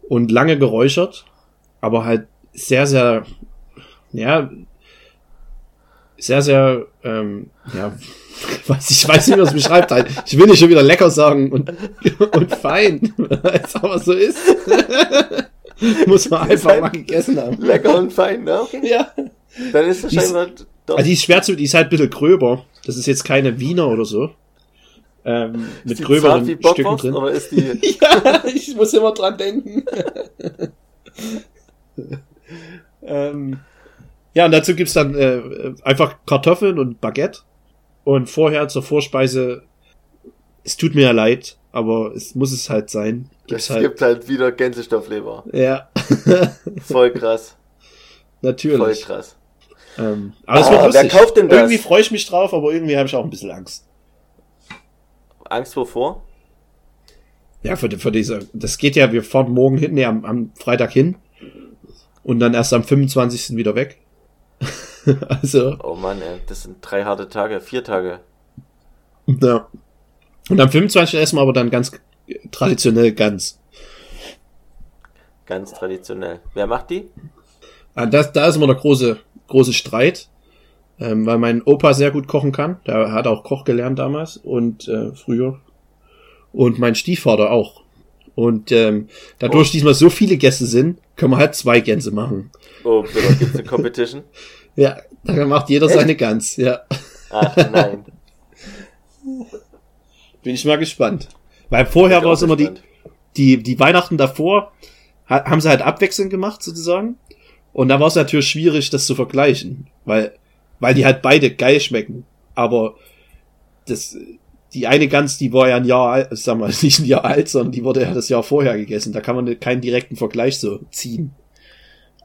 und lange geräuchert, aber halt sehr, sehr, ja, sehr, sehr, ähm, ja, (laughs) weiß ich weiß nicht, wie man es beschreibt halt. Ich will nicht schon wieder lecker sagen und, und fein, (laughs) weil es aber so ist. (laughs) Muss man einfach halt mal gegessen haben. Lecker und fein, ne? Okay. Ja. Dann ist es ist- scheinbar doch. Also die ist schwer zu, die ist halt ein bisschen gröber. Das ist jetzt keine Wiener oder so. Ähm, mit gröberen Stücken drin. oder ist die. Ja, ich muss immer dran denken. ähm, ja, und dazu gibt's dann äh, einfach Kartoffeln und Baguette. Und vorher zur Vorspeise, es tut mir ja leid, aber es muss es halt sein. Gibt's Es halt. gibt halt wieder Gänsestoffleber. Ja, (laughs) Voll krass. Voll natürlich. krass. Ähm, aber es Ah, wird wer lustig. kauft denn das? Irgendwie freue ich mich drauf, aber irgendwie habe ich auch ein bisschen Angst. Angst wovor? Ja, für, für diese, das geht ja, wir fahren morgen hin, nee, am, am Freitag hin und dann erst am 25. wieder weg. (laughs) also, Oh Mann, ey, das sind drei harte Tage, vier Tage. ja. Und am 25. essen wir aber dann ganz traditionell ganz. Ganz traditionell. Wer macht die? Ah, Das, da ist immer der große, große Streit, ähm, weil mein Opa sehr gut kochen kann. Der hat auch Koch gelernt damals und äh, früher. Und mein Stiefvater auch. Und ähm, dadurch, Oh. diesmal so viele Gäste sind, können wir halt zwei Gänse machen. Oh, bitte, gibt's eine Competition? (laughs) Ja, dann macht jeder Echt? seine Gans. Ja, Ach nein. (laughs) bin ich mal gespannt. Weil vorher war es immer die, die, die Weihnachten davor, ha- haben sie halt abwechselnd gemacht sozusagen. Und da war es natürlich schwierig, das zu vergleichen, weil, weil die halt beide geil schmecken. Aber das, die eine Gans, die war ja ein Jahr alt, sag mal, (laughs) nicht ein Jahr alt, sondern die wurde ja das Jahr vorher gegessen. Da kann man keinen direkten Vergleich so ziehen.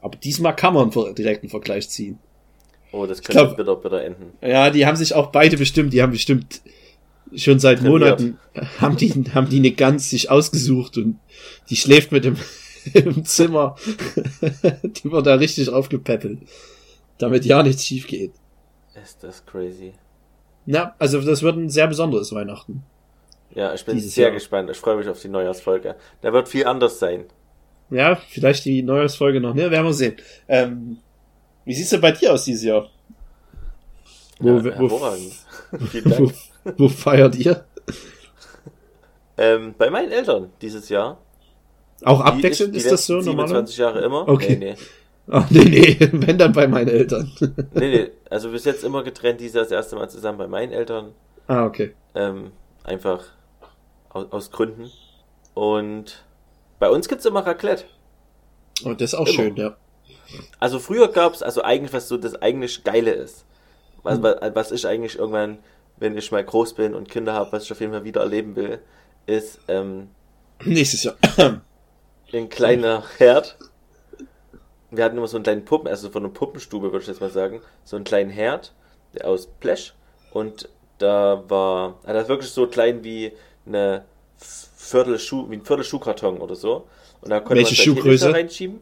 Aber diesmal kann man einen direkten Vergleich ziehen. Oh, das glaub- könnte bitter, bitter enden. Ja, die haben sich auch beide bestimmt, die haben bestimmt schon seit Trainiert. Monaten, (laughs) haben die, haben die eine Gans sich ausgesucht und die schläft mit dem, (laughs) im Zimmer. (laughs) die wird da richtig aufgepäppelt. Damit ja nichts schief geht. Ist das crazy. Na, also das wird ein sehr besonderes Weihnachten. Ja, ich bin Dieses sehr Jahr. gespannt. Ich freue mich auf die Neujahrsfolge. Da wird viel anders sein. Ja, vielleicht die Neujahrsfolge noch, ne? Werden wir sehen. Ähm, wie sieht's denn bei dir aus dieses Jahr? Wo, ja, wo, hervorragend. (laughs) Vielen wo, Dank. wo feiert ihr? Ähm, bei meinen Eltern dieses Jahr. Auch Die abwechselnd die ist, das so normal? 27 Jahre immer. Okay. Nee, nee. Ach, nee, nee, (laughs) wenn dann bei meinen Eltern. nee, nee. Also bis jetzt immer getrennt, dieses Jahr das erste Mal zusammen bei meinen Eltern. ah, okay. Ähm, einfach aus, aus Gründen. Und bei uns gibt's immer Raclette. Und das ist auch Immer. schön, ja. Also früher gab's also eigentlich was so das eigentlich Geile ist. Was, Hm. was, ich eigentlich irgendwann, wenn ich mal groß bin und Kinder habe, was ich auf jeden Fall wieder erleben will, ist ähm, Nächstes Jahr. (coughs) ein kleiner Herd. Wir hatten immer so einen kleinen Puppen, also von einer Puppenstube, würde ich jetzt mal sagen, so einen kleinen Herd der aus Blech und da war, ah, das ist wirklich so klein wie eine Viertel Schuh, wie ein Viertel Schuhkarton oder so. Und da konnte Welche man Schuhgröße? Reinschieben.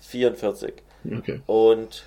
44. Okay. Und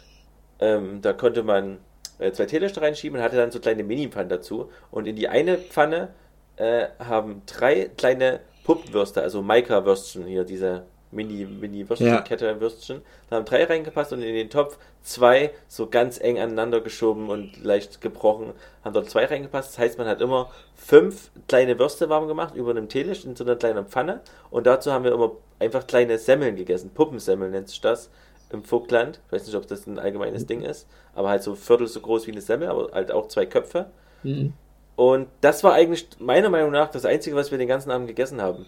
ähm, da konnte man äh, zwei Teelichter reinschieben und hatte dann so kleine Mini-Pfannen dazu. Und in die eine Pfanne äh, haben drei kleine Puppenwürste, also Maika-Würstchen, hier diese Mini-Mini-Würstchenkette Würstchen. Da haben drei reingepasst und in den Topf zwei so ganz eng aneinander geschoben und leicht gebrochen, haben dort zwei reingepasst. Das heißt, man hat immer fünf kleine Würste warm gemacht über einem Teelicht in so einer kleinen Pfanne. Und dazu haben wir immer einfach kleine Semmeln gegessen. Puppensemmeln nennt sich das im Vogtland. Ich weiß nicht, ob das ein allgemeines Ding ist, aber halt so viertel so groß wie eine Semmel, aber halt auch zwei Köpfe. Mhm. Und das war eigentlich meiner Meinung nach das Einzige, was wir den ganzen Abend gegessen haben.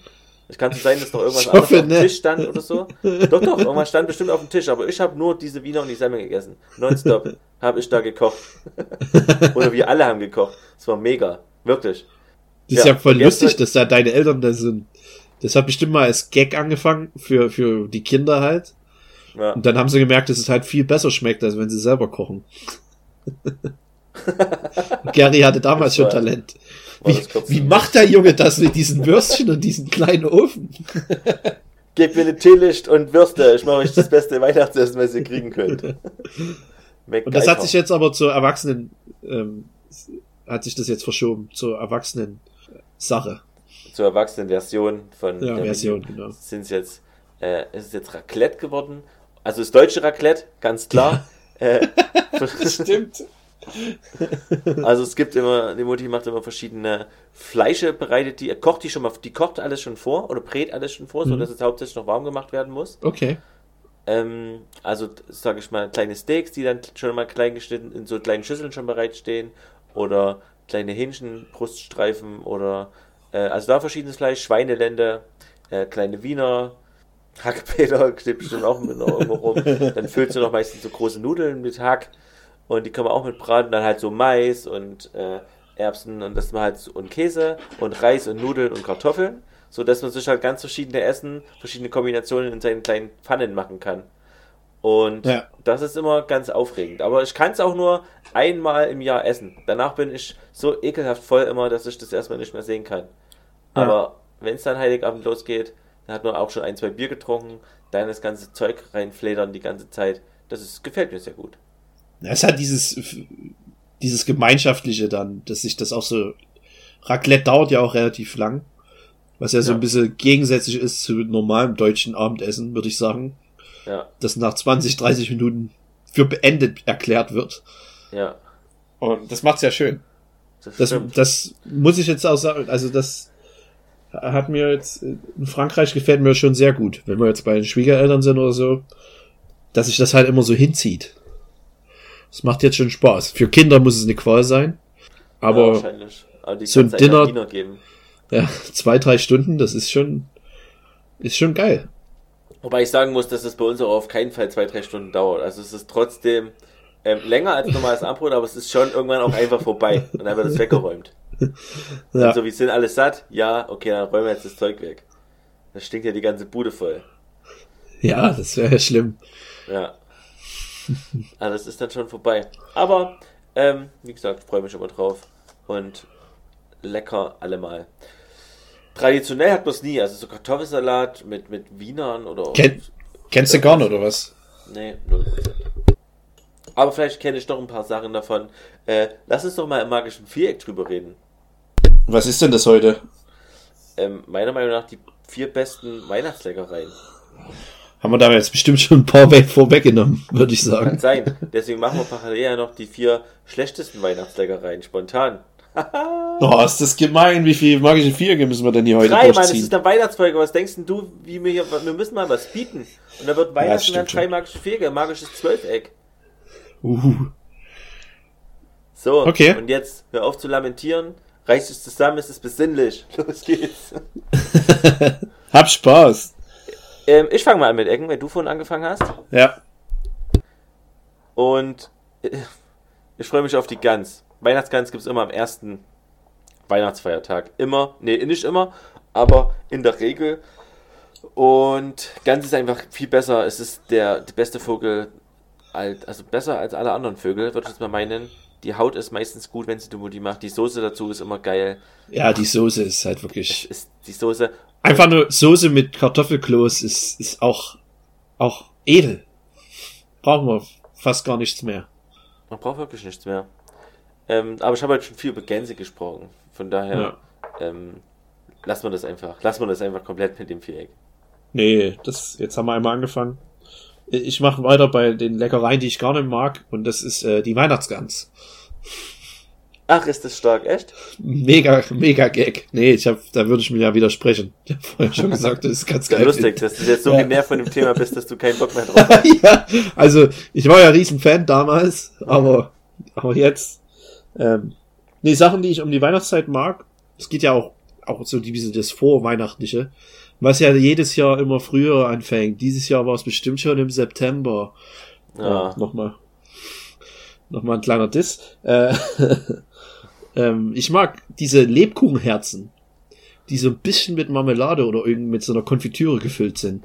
Es kann so sein, dass noch irgendwas anderes auf dem ne? Tisch stand oder so. Doch, doch, irgendwas stand bestimmt auf dem Tisch, aber ich habe nur diese Wiener und die Semmel gegessen. Nonstop habe ich da gekocht. (laughs) oder wir alle haben gekocht. Es war mega. Wirklich. Das ist Ja, ja voll lustig, dass da deine Eltern da sind. Das hat bestimmt mal als Gag angefangen für, für die Kinder halt. Ja. Und dann haben sie gemerkt, dass es halt viel besser schmeckt, als wenn sie selber kochen. (laughs) Gary hatte damals schon Talent. Wie, wie macht der Junge das mit diesen Würstchen und diesen kleinen Ofen? (laughs) Gebt mir eine Teelicht und Würste. Ich mache euch das beste Weihnachtsessen, was ihr kriegen könnt. Und das hat sich jetzt aber zur Erwachsenen, ähm, hat sich das jetzt verschoben, zur Erwachsenen Sache. zur erwachsenen Version von Ja, Version, genau. Sind es jetzt, äh, es ist jetzt Raclette geworden. Also das deutsche Raclette, ganz klar. (laughs) äh, (laughs) Stimmt. also es gibt immer, die Mutti macht immer verschiedene Fleische, bereitet die, kocht die schon mal, die kocht alles schon vor oder brät alles schon vor, so Mhm. dass es hauptsächlich noch warm gemacht werden muss. Okay. Ähm, also, sage ich mal, kleine Steaks, die dann schon mal klein geschnitten in so kleinen Schüsseln schon bereitstehen. Oder kleine Hähnchenbruststreifen oder, äh, also da verschiedenes Fleisch, Schweinelende, äh, kleine Wiener, Hackpeter, klebt bestimmt auch mit irgendwo rum. Dann füllst du noch meistens so große Nudeln mit Hack und die kann man auch mit braten. Dann halt so Mais und äh, Erbsen und das mal halt so, und Käse und Reis und Nudeln und Kartoffeln, so dass man sich halt ganz verschiedene Essen, verschiedene Kombinationen in seinen kleinen Pfannen machen kann. Und Ja. das ist immer ganz aufregend. Aber ich kann es auch nur einmal im Jahr essen. Danach bin ich so ekelhaft voll immer, dass ich das erstmal nicht mehr sehen kann. Ja. Aber wenn es dann Heiligabend losgeht, dann hat man auch schon ein, zwei Bier getrunken, dann das ganze Zeug reinfledern die ganze Zeit. Das ist, gefällt mir sehr gut. Es hat dieses, dieses Gemeinschaftliche dann, dass sich das auch so, Raclette dauert ja auch relativ lang, was ja so Ja. ein bisschen gegensätzlich ist zu normalem deutschen Abendessen, würde ich sagen, Ja, das nach 20, 30 Minuten für beendet erklärt wird. ja. Und das macht's ja schön. Das, Das, das muss ich jetzt auch sagen, also das hat mir jetzt, in Frankreich gefällt mir schon sehr gut, wenn wir jetzt bei den Schwiegereltern sind oder so, dass sich das halt immer so hinzieht. Das macht jetzt schon Spaß. Für Kinder muss es eine Qual sein, ja, aber wahrscheinlich. Aber die so ein einfach Dinner- Diener geben. ja, zwei, drei Stunden, das ist schon, ist schon geil. Wobei ich sagen muss, dass es bei uns auch auf keinen Fall zwei, drei Stunden dauert. Also es ist trotzdem ähm, länger als normales (laughs) Abendbrot, aber es ist schon irgendwann auch einfach vorbei und dann wird es weggeräumt. Ja, Also wir sind alle satt, ja, okay, dann räumen wir jetzt das Zeug weg. Das stinkt ja die ganze Bude voll. ja das wäre ja schlimm. Ja. Also (laughs) das ist dann schon vorbei. Aber, ähm, wie gesagt, freue mich immer drauf. Und lecker allemal. Traditionell hat man es nie. Also so Kartoffelsalat mit, mit Wienern oder. Ken, kennst du gar nicht, oder was? Nee, 0%. Aber vielleicht kenne ich noch ein paar Sachen davon. Äh, lass uns doch mal im magischen Viereck drüber reden. Was ist denn das heute? Ähm, meiner Meinung nach die vier besten Weihnachtsleckereien. Haben wir da jetzt bestimmt schon ein paar weg (laughs) vorweggenommen, würde ich Kann sagen. sein. Deswegen machen wir parallel ja noch die vier schlechtesten Weihnachtsleckereien spontan. (laughs) Oh, ist das gemein, wie viel magische Vierecke müssen wir denn hier heute Drei, Mann, es durchziehen? ist eine Weihnachtsfolge. Was denkst denn du, wie wir hier, wir müssen mal was bieten. Und da wird Weihnachten stimmt dann drei magische Vierecke, magisches Zwölfeck. Uh. So, Okay. und jetzt hör auf zu lamentieren. Reißt es zusammen, ist es besinnlich. (laughs) Los geht's. (laughs) Hab Spaß. Ähm, ich fange mal an mit Ecken, wenn du vorhin angefangen hast. Ja. Und äh, ich freue mich auf die Gans. Weihnachtsgans gibt es immer am ersten Weihnachtsfeiertag. Immer, nee, nicht immer, aber in der Regel. Und Gans ist einfach viel besser. Es ist der, der beste Vogel, also besser als alle anderen Vögel, würde ich jetzt mal meinen. Die Haut ist meistens gut, wenn sie die Mutti macht. Die Soße dazu ist immer geil. Ja, die Soße ist halt wirklich. ist die Soße. Einfach nur Soße mit Kartoffelkloß ist, ist auch, auch edel. Brauchen wir fast gar nichts mehr. Man braucht wirklich nichts mehr. Ähm, aber ich habe halt schon viel über Gänse gesprochen. Von daher, Ja. ähm, lassen wir das einfach. Lassen wir das einfach komplett mit dem Viereck. Nee, das, jetzt haben wir einmal angefangen. Ich mache weiter bei den Leckereien, die ich gar nicht mag. Und das ist äh, die Weihnachtsgans. Ach, ist das stark, echt? Mega, mega Gag. Nee, ich hab, da würde ich mir ja widersprechen. Ich habe vorhin schon gesagt, das ist ganz geil. lustig, dass du jetzt so Ja. genervt von dem Thema bist, dass du keinen Bock mehr drauf hast. (laughs) ja, also ich war ja riesen Fan damals, aber, aber jetzt, ähm, nee, Sachen, die ich um die Weihnachtszeit mag, es geht ja auch, auch so die, bisschen das Vorweihnachtliche, was ja jedes Jahr immer früher anfängt. Dieses Jahr war es bestimmt schon im September. Ja. nochmal, nochmal ein kleiner Diss. Äh, (laughs) ähm, ich mag diese Lebkuchenherzen, die so ein bisschen mit Marmelade oder irgend mit so einer Konfitüre gefüllt sind.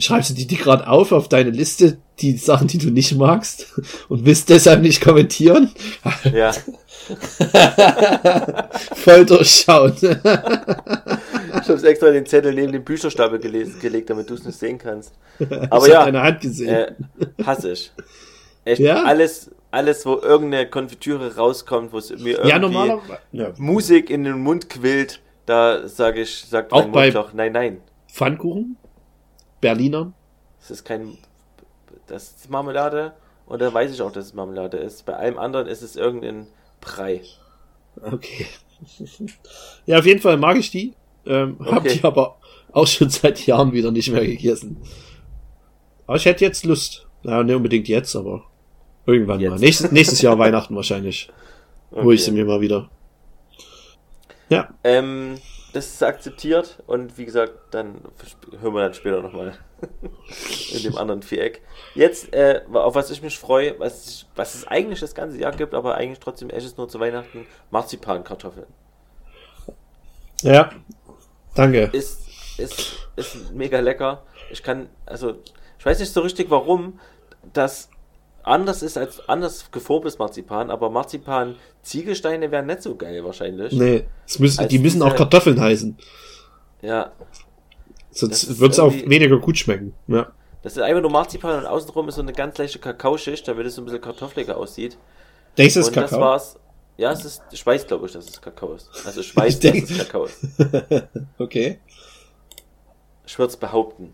Schreibst du die, die gerade auf auf deine Liste, die Sachen, die du nicht magst (laughs) und willst deshalb nicht kommentieren? Ja. (laughs) Voll durchschaut. Ich habe extra den Zettel neben den Bücherstapel gelesen, gelegt, damit du es nicht sehen kannst. Aber ich ja, deine Hand gesehen. äh, hasse ich. Echt, Ja? alles, alles, wo irgendeine Konfitüre rauskommt, wo es mir irgendwie ja. Ja. Musik in den Mund quillt, da sage ich, sagt Auch mein bei- Mund doch, nein, nein. Pfannkuchen? Berliner? Das ist kein, das ist Marmelade und da weiß ich auch, dass es Marmelade ist. Bei allem anderen ist es irgendein Brei. Okay. ja, auf jeden Fall mag ich die. Ähm, Hab Okay. die aber auch schon seit Jahren wieder nicht mehr gegessen. Aber ich hätte jetzt Lust. Ja, nicht unbedingt jetzt, aber irgendwann mal. Jetzt. Nächstes, nächstes Jahr Weihnachten wahrscheinlich. Hol ich sie Okay. mir mal wieder. Ja, Ähm, das ist akzeptiert und wie gesagt, dann hören wir dann später nochmal (laughs) in dem anderen Viereck. Jetzt, äh, auf was ich mich freue, was, was es eigentlich das ganze Jahr gibt, aber eigentlich trotzdem echt ist nur zu Weihnachten, Marzipankartoffeln. ja. Danke. Ist, ist, ist mega lecker. Ich kann, also, ich weiß nicht so richtig warum, das anders ist als anders geformtes Marzipan, aber Marzipan-Ziegelsteine wären nicht so geil wahrscheinlich. Nee, es müssen, die müssen auch Kartoffeln heißen. Ja, Sonst wird es auch weniger gut schmecken. Ja. das ist einfach nur Marzipan und außenrum ist so eine ganz leichte Kakaoschicht, damit es so ein bisschen kartoffeliger aussieht. Denkst du, das ist und das Kakao? war's. Ja, es ist, ich weiß glaube ich, dass es Kakao ist. Also (laughs) ich weiß, Ich dass es Kakao ist. (laughs) okay. Ich würde es behaupten.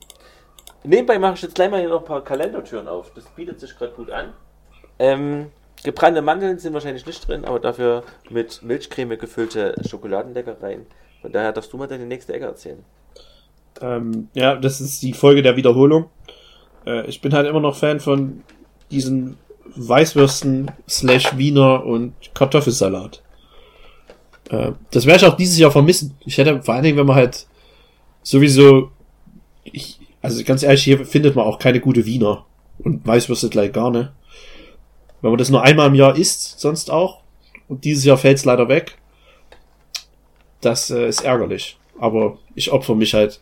Nebenbei mache ich jetzt gleich mal hier noch ein paar Kalendertüren auf. Das bietet sich gerade gut an. Ähm, gebrannte Mandeln sind wahrscheinlich nicht drin, aber dafür mit Milchcreme gefüllte Schokoladenleckereien. Von daher darfst du mal deine nächste Ecke erzählen. Ähm, ja, das ist die Folge der Wiederholung. Äh, ich bin halt immer noch Fan von diesen Weißwürsten slash Wiener und Kartoffelsalat. Äh, das werde ich auch dieses Jahr vermissen. Ich hätte vor allen Dingen, wenn man halt sowieso, ich, also ganz ehrlich, hier findet man auch keine gute Wiener und Weißwürste gleich gar nicht. Wenn man das nur einmal im Jahr isst, sonst auch, und dieses Jahr fällt es leider weg, das äh, ist ärgerlich. Aber ich opfer mich halt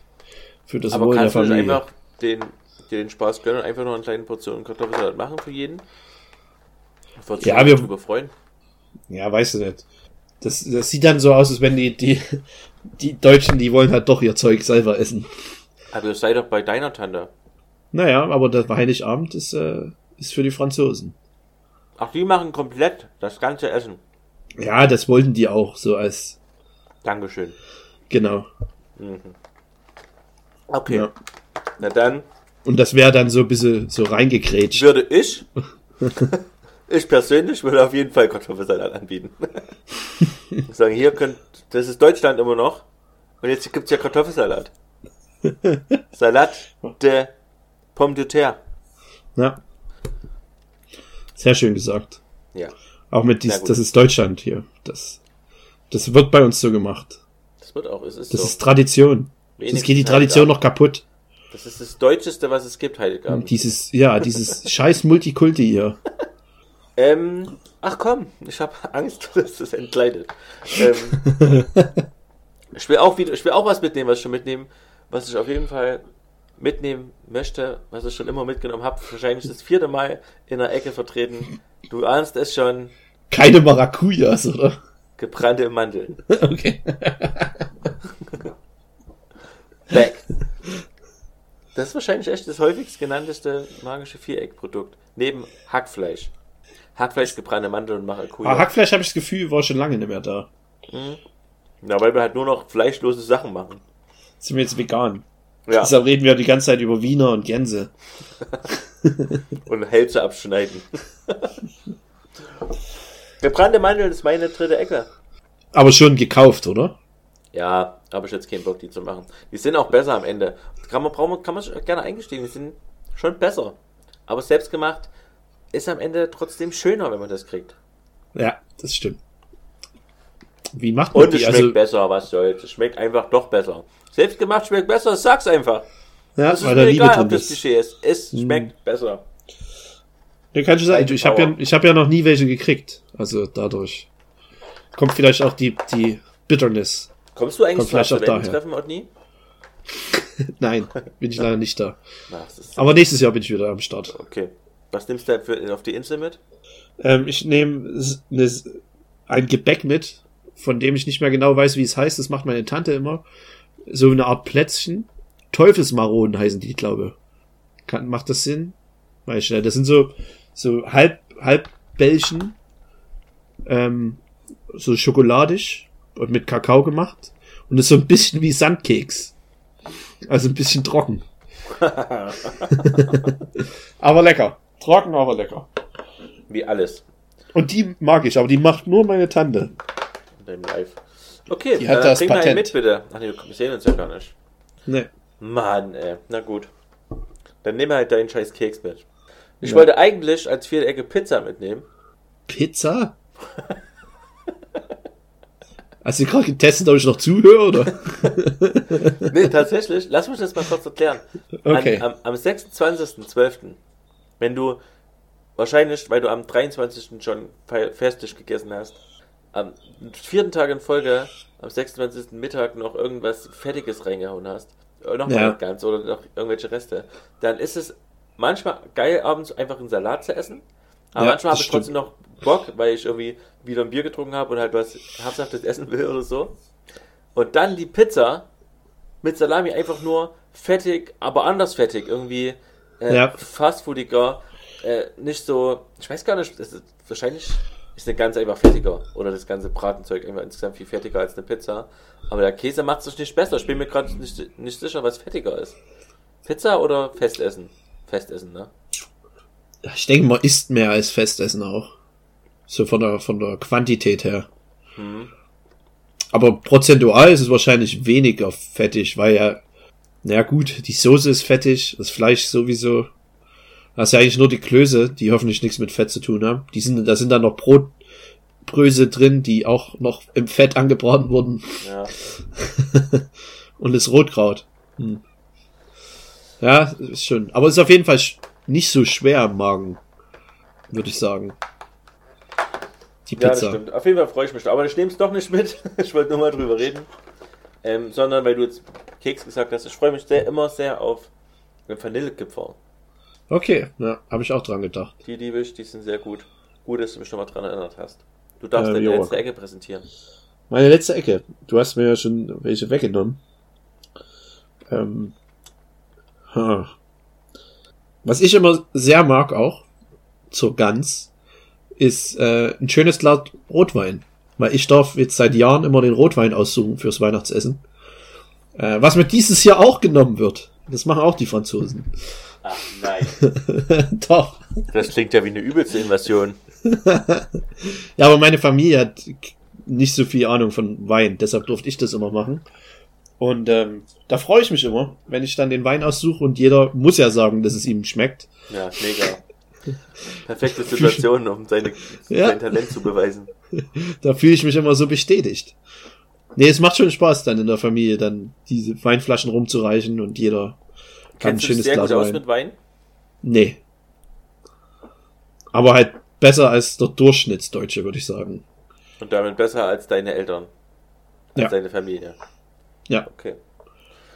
für das aber Wohl der kannst du nicht Familie. einfach den, dir den Spaß gönnen und einfach noch eine kleine Portion Kartoffelsalat machen für jeden? Würdest du Ja, wir- darüber freuen. Ja, weißt du nicht. Das, das sieht dann so aus, als wenn die, die, die Deutschen, die wollen halt doch ihr Zeug selber essen. Aber ihr seid doch bei deiner Tante. Naja, aber das Heiligabend ist, äh, ist für die Franzosen. Ach, die machen komplett das ganze Essen. Ja, das wollten die auch, so als, Dankeschön. genau. Okay. Ja. Na dann Und das wäre dann so ein bisschen so reingekrätscht. würde ich, (laughs) ich persönlich würde auf jeden Fall Kartoffelsalat anbieten. (laughs) Sagen, hier könnt, das ist Deutschland immer noch. Und jetzt gibt's ja Kartoffelsalat. (laughs) Salat de Pomme de terre. Ja. Sehr schön gesagt. Ja, Auch mit dies, das ist Deutschland hier. Das, das wird bei uns so gemacht. das wird auch, es ist Das so. ist Tradition. Sonst geht die Tradition noch kaputt. Das ist das Deutscheste, was es gibt, Heiligabend. Dieses, ja, dieses (laughs) scheiß Multikulti hier. Ähm, ach komm, ich habe Angst, (laughs) dass das entgleitet. Ähm, ich will auch wieder, ich will auch was mitnehmen, was ich schon mitnehmen, was ich auf jeden Fall mitnehmen möchte, was ich schon immer mitgenommen habe. Wahrscheinlich das vierte Mal in der Ecke vertreten. Du ahnst es schon, Keine Maracujas, oder? gebrannte Mandeln. (laughs) Okay. Back. Das ist wahrscheinlich echt das häufigst genannteste magische Viereckprodukt. Neben Hackfleisch. Hackfleisch, gebrannte Mandeln und Maracuja. Aber Hackfleisch habe ich das Gefühl, war schon lange nicht mehr da. Ja, weil wir halt nur noch fleischlose Sachen machen. Sind wir jetzt vegan? Ja, Deshalb reden wir die ganze Zeit über Wiener und Gänse. (laughs) und Hälse abschneiden. Gebrannte Mandeln ist meine dritte Ecke. Aber schon gekauft, oder? Ja, habe ich jetzt keinen Bock, die zu machen. Die sind auch besser am Ende. Kann man, braucht man, kann man gerne eingestehen, die sind schon besser. Aber selbst gemacht ist am Ende trotzdem schöner, wenn man das kriegt. Ja, das stimmt. Wie macht man Und es die? schmeckt Also, besser, was soll's. Es schmeckt einfach doch besser. Selbst gemacht schmeckt besser, sag's einfach. ja, Das ist weil mir Liebe egal, ob das. Klischee ist. Es Mhm. schmeckt besser. Ja, kann schon sein. Ich habe ja, ich hab ja noch nie welche gekriegt. Also dadurch kommt vielleicht auch die, die Bitterness. Kommst du eigentlich Kommt zu Absolvententreffen, Otni? (laughs) Nein, bin ich leider nicht da. (laughs) Na, Aber nächstes Jahr bin ich wieder am Start. okay. Was nimmst du für, auf die Insel mit? Ähm, ich nehme ne, ein Gebäck mit, von dem ich nicht mehr genau weiß, wie es heißt. Das macht meine Tante immer. So eine Art Plätzchen. Teufelsmaronen heißen die, glaube Kann, Macht das Sinn? Weiß ich nicht. Das sind so, so halb, halb Bällchen. Ähm, so schokoladig und mit Kakao gemacht. Und ist so ein bisschen wie Sandkeks. Also ein bisschen trocken. (laughs) aber lecker. Trocken, aber lecker. Wie alles Und die mag ich, aber die macht nur meine Tante. in deinem Live. Okay, Die hat das einen Patent. mit, bitte. Ach nee, wir sehen uns ja gar nicht. Ne. Mann, ey. Na gut. Dann nimm halt deinen scheiß Keks mit. Ich Ja. wollte eigentlich als vierte Ecke Pizza mitnehmen. Pizza? (laughs) Hast du gerade getestet, ob ich noch zuhöre, oder? (laughs) Nee, tatsächlich. Lass mich das mal kurz erklären. Okay. An, am, am 26.12., wenn du wahrscheinlich, weil du am 23. schon fe- festlich gegessen hast, am vierten Tag in Folge, am 26. Mittag noch irgendwas Fettiges reingehauen hast, äh, noch mal Ja. ganz oder noch irgendwelche Reste, dann ist es manchmal geil, abends einfach einen Salat zu essen. Aber Ja, manchmal habe ich trotzdem noch Bock, weil ich irgendwie wieder ein Bier getrunken habe und halt was Herzhaftes essen will oder so. Und dann die Pizza mit Salami einfach nur fettig, aber anders fettig. Irgendwie äh, Ja. fastfoodiger. Äh, nicht so, ich weiß gar nicht, das ist, wahrscheinlich ist eine ganz einfach fettiger. Oder das ganze Bratenzeug einfach insgesamt viel fettiger als eine Pizza. Aber der Käse macht es nicht besser. Ich bin mir gerade nicht, nicht sicher, was fettiger ist. Pizza oder Festessen? Festessen, ne? Ich denke, man isst mehr als Festessen auch. So von der, von der Quantität her. Hm. Aber prozentual ist es wahrscheinlich weniger fettig, weil ja, na ja gut, die Soße ist fettig, das Fleisch sowieso. Das ist ja eigentlich nur die Klöße, die hoffentlich nichts mit Fett zu tun haben. Die sind, da sind dann noch Brotbröse drin, die auch noch im Fett angebraten wurden. Ja. (laughs) Und das Rotkraut. Hm. Ja, ist schon. Aber es ist auf jeden Fall nicht so schwer im Magen, würde ich sagen. Die Ja, das Pizza. stimmt. Auf jeden Fall freue ich mich. Aber ich nehme es doch nicht mit. (laughs) Ich wollte nur mal drüber reden. Ähm, sondern weil du jetzt Keks gesagt hast, ich freue mich sehr, immer sehr auf den Vanillekipferl. Okay, ja, habe ich auch dran gedacht. Die liebe ich, die sind sehr gut. Gut, dass du mich nochmal dran erinnert hast. Du darfst Äh, deine jo. letzte Ecke präsentieren. Meine letzte Ecke. Du hast mir ja schon welche weggenommen. Ähm, ha. Was ich immer sehr mag auch, zur Gans, ist äh, ein schönes Glas Rotwein. Weil ich darf jetzt seit Jahren immer den Rotwein aussuchen fürs Weihnachtsessen. Äh, was mir dieses Jahr auch genommen wird. Das machen auch die Franzosen. Ach nein. (laughs) Doch. Das klingt ja wie eine übelste Invasion. (laughs) Ja, aber meine Familie hat nicht so viel Ahnung von Wein, deshalb durfte ich das immer machen. Und ähm, da freue ich mich immer, wenn ich dann den Wein aussuche und jeder muss ja sagen, dass es ihm schmeckt. Ja, mega. Perfekte Situation, um seine, (laughs) Ja. sein Talent zu beweisen. Da fühle ich mich immer so bestätigt. Nee, es macht schon Spaß, dann in der Familie dann diese Weinflaschen rumzureichen und jeder Kennst du schönes sehr Glas gut aus Wein. mit Wein? Nee. Aber halt besser als der Durchschnittsdeutsche, würde ich sagen. Und damit besser als deine Eltern. Als Ja. deine Familie. Ja. Okay.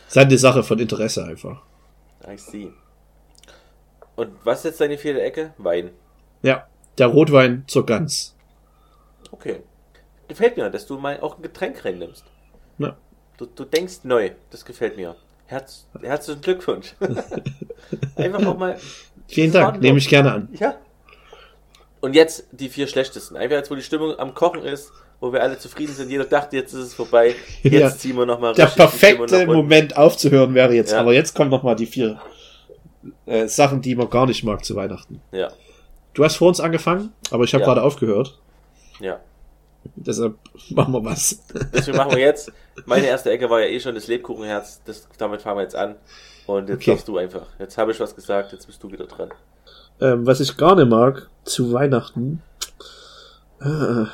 Ist halt eine Sache von Interesse einfach. I see. Und was ist jetzt deine vierte Ecke? Wein. Ja, der Rotwein zur Gans. Okay. Gefällt mir, dass du mal auch ein Getränk reinnimmst. Ja. Du, du denkst neu. Das gefällt mir. Herz, herzlichen Glückwunsch. (laughs) Einfach auch mal. Vielen Dank, nehme ich gerne an. Ja. Und jetzt die vier schlechtesten. Einfach jetzt, wo die Stimmung am Kochen ist, wo wir alle zufrieden sind. Jeder dachte, jetzt ist es vorbei. (laughs) Jetzt Ja. ziehen wir nochmal Der perfekte Moment aufzuhören wäre jetzt, Ja. aber jetzt kommen noch mal die vier äh, Sachen, die man gar nicht mag zu Weihnachten. Ja. Du hast vor uns angefangen, aber ich habe Ja. gerade aufgehört. Ja. Deshalb (laughs) machen wir was. Deswegen machen wir jetzt. Meine erste Ecke war ja eh schon das Lebkuchenherz. Das, damit fangen wir jetzt an. Und jetzt Okay. darfst du einfach. Jetzt habe ich was gesagt, jetzt bist du wieder dran. Ähm, was ich gar nicht mag zu Weihnachten. Äh,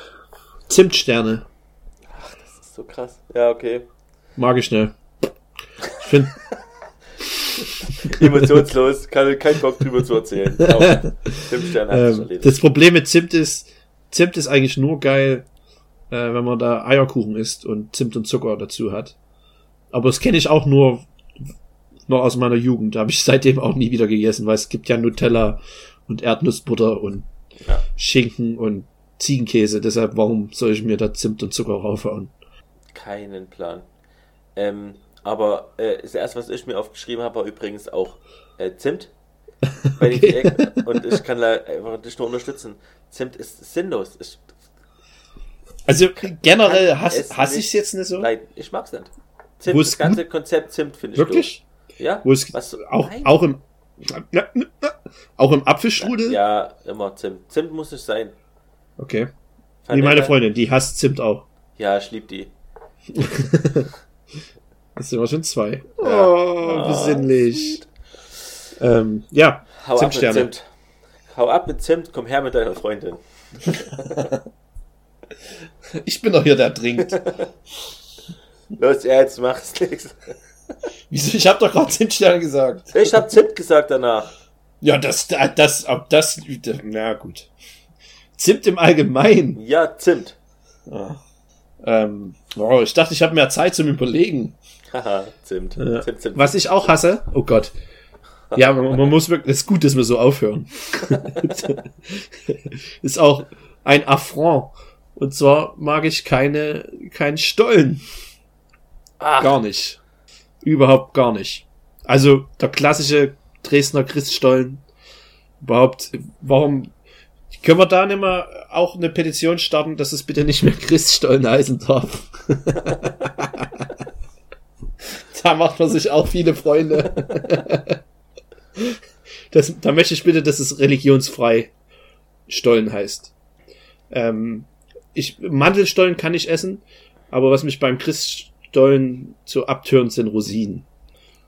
Zimtsterne. Das ist so krass. Ja, okay. Mag ich nicht. Ich finde, (laughs) Emotionslos, kann kein Bock drüber zu erzählen. Aber (laughs) Zimtstern hat sich ähm, erledigt. das Problem mit Zimt ist, Zimt ist eigentlich nur geil, äh, wenn man da Eierkuchen isst und Zimt und Zucker dazu hat. Aber das kenne ich auch nur noch aus meiner Jugend. Da habe ich (laughs) seitdem auch nie wieder gegessen, weil es gibt ja Nutella und Erdnussbutter und Ja. Schinken und Ziegenkäse. Deshalb, warum soll ich mir da Zimt und Zucker raufhauen? Keinen Plan. Ähm, aber äh, das erste, was ich mir aufgeschrieben habe, war übrigens auch äh, Zimt. (laughs) Okay. Und ich kann da einfach dich nur unterstützen. Zimt ist sinnlos. Ich, Also generell kann hasse es hass nicht ich jetzt nicht so. nein, ich mag's nicht. Zimt, das es ganze Konzept Zimt finde ich Wirklich? doof. Ja? Wo es Was, auch, nein. auch im auch im Apfelstrudel? Ja, immer Zimt. Zimt muss nicht sein. Okay. Wie Vanille- meine Freundin, die hasst Zimt auch. Ja, ich lieb die. (laughs) Das sind wir schon zwei. Ja. Oh, besinnlich. Ähm, ja, Hau ab mit Zimtsterne. Zimt. Hau ab mit Zimt, komm her mit deiner Freundin. (laughs) Ich bin doch hier, der trinkt. (laughs) Los, ja, jetzt mach's nix. Wieso? Ich habe doch gerade Zimtsterne gesagt. Ich hab Zimt gesagt danach. Ja, das, das, ob das, na gut. Zimt im Allgemeinen. Ja, Zimt. Ah. Ähm, oh, ich dachte, ich habe mehr Zeit zum Überlegen. Haha, Zimt. Ja. Zimt, Zimt. Was ich auch hasse, oh Gott, Ja, man, man muss wirklich, es ist gut, dass wir so aufhören. (laughs) (laughs) ist auch ein Affront. Und zwar mag ich keine, keinen Stollen. Ach, Gar nicht. Überhaupt gar nicht. Also, der klassische Dresdner Christstollen. Überhaupt, warum, können wir da nicht mal auch eine Petition starten, dass es bitte nicht mehr Christstollen heißen darf? (laughs) da macht man sich auch viele Freunde. Das, da möchte ich bitte, dass es religionsfrei Stollen heißt. Ähm, ich, Mandelstollen kann ich essen, aber was mich beim Christstollen so abtönt, sind Rosinen.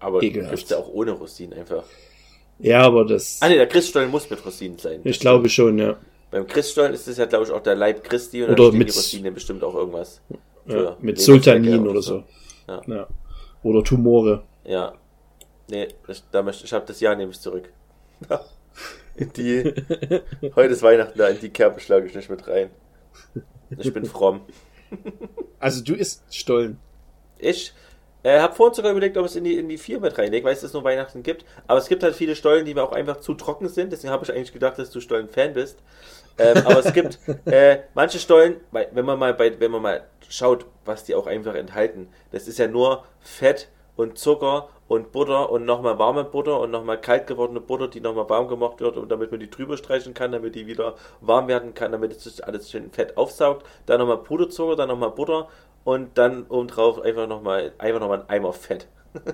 aber ekelhaft. gibt's ja auch ohne Rosinen einfach. Ja, aber das, Ah ne, der Christstollen muss mit Rosinen sein. ich glaube schon, ja. Beim Christstollen ist es ja, glaube ich, auch der Leib Christi und Oder dann mit- die Rosinen bestimmt auch irgendwas. ja mit Sultanin oder so. so. Ja. Oder Tumore. Ja. Nee, ich, da möchte, ich habe das Jahr nehme ich zurück. (laughs) In die, (laughs) heute ist Weihnachten, da in die Kerbe schlage ich nicht mit rein. Ich bin fromm. (laughs) Also du isst Stollen. Ich äh, habe vorhin sogar überlegt, ob es in die, in die 4 mit reinlegt, weil es das nur Weihnachten gibt. Aber es gibt halt viele Stollen, die mir auch einfach zu trocken sind. Deswegen habe ich eigentlich gedacht, dass du Stollen-Fan bist. Ähm, aber es gibt (laughs) äh, manche Stollen, weil, wenn man mal bei, wenn man mal schaut, was die auch einfach enthalten, das ist ja nur Fett und Zucker und Butter und nochmal warme Butter und nochmal kalt gewordene Butter, die nochmal warm gemacht wird, und damit man die drüber streichen kann, damit die wieder warm werden kann, damit es sich alles schön Fett aufsaugt. Dann nochmal Puderzucker, dann nochmal Butter und dann obendrauf einfach nochmal einfach noch mal ein Eimer Fett. (laughs)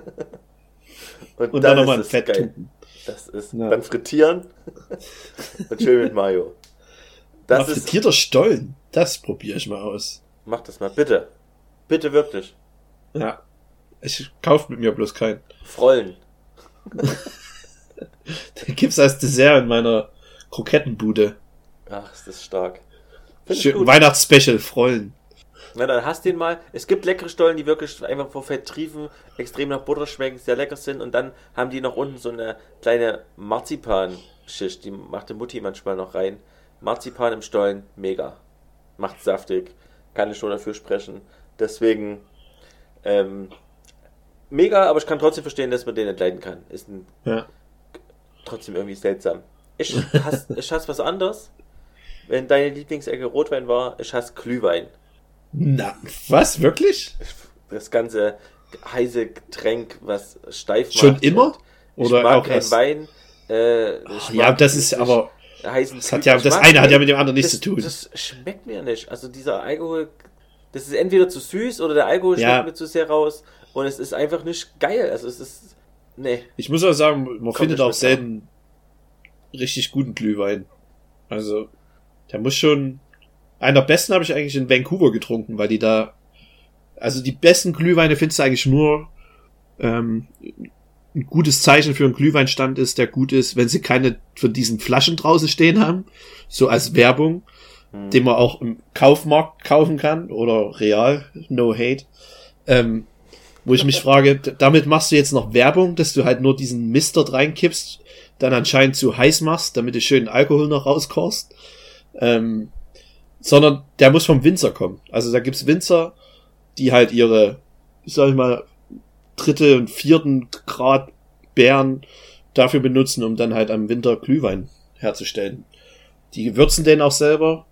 Und dann nochmal ein Fett geil. Das ist Ja. dann frittieren (laughs) und schön mit Mayo. Das Das ist frittierter Stollen. Das probiere ich mal aus. Mach das mal, bitte. Bitte wirklich. Ja. Ich kauf mit mir bloß keinen. Frollen. (laughs) Den gibt's als Dessert in meiner Krokettenbude. Ach, ist das stark. Weihnachtsspecial, Freuen. Na, dann hast den mal. Es gibt leckere Stollen, die wirklich einfach vor Fett triefen, extrem nach Butter schmecken, sehr lecker sind. Und dann haben die noch unten so eine kleine Marzipanschicht. Die macht die Mutti manchmal noch rein. Marzipan im Stollen, mega. Macht saftig. Kann ich schon dafür sprechen. Deswegen, ähm, mega, aber ich kann trotzdem verstehen, dass man den nicht leiden kann. Ist ein, Ja. trotzdem irgendwie seltsam. Ich hasse, (laughs) ich hasse was anderes. Wenn deine Lieblingsecke Rotwein war, ich hasse Glühwein. Na, was? Wirklich? das ganze heiße Getränk, was steif macht. Schon immer? Ich Oder mag auch keinen erst? Wein. Äh, ich Ja, das ist aber, heißen das hat ja, Ich das eine hat ja mit dem anderen nichts zu tun. Das schmeckt mir nicht. Also dieser Alkohol, das ist entweder zu süß oder der Alkohol Ja. schmeckt mir zu sehr raus. Und es ist einfach nicht geil. Also es ist, nee. Ich muss auch sagen, man Kommt findet auch selten richtig guten Glühwein. Also, der muss schon. Einer der besten habe ich eigentlich in Vancouver getrunken, weil die da. Also die besten Glühweine findest du eigentlich nur. Ähm, ein gutes Zeichen für einen Glühweinstand ist, der gut ist, wenn sie keine von diesen Flaschen draußen stehen haben, so als Werbung, Hm. den man auch im Kaufmarkt kaufen kann oder real, no hate. Ähm, wo ich mich frage, damit machst du jetzt noch Werbung, dass du halt nur diesen Mist dort reinkippst, dann anscheinend zu heiß machst, damit du schön Alkohol noch rauskochst. Ähm, sondern der muss vom Winzer kommen. Also da gibt's Winzer, die halt ihre, ich sag ich mal, dritte und vierten Grad Beeren dafür benutzen, um dann halt am Winter Glühwein herzustellen. Die würzen den auch selber.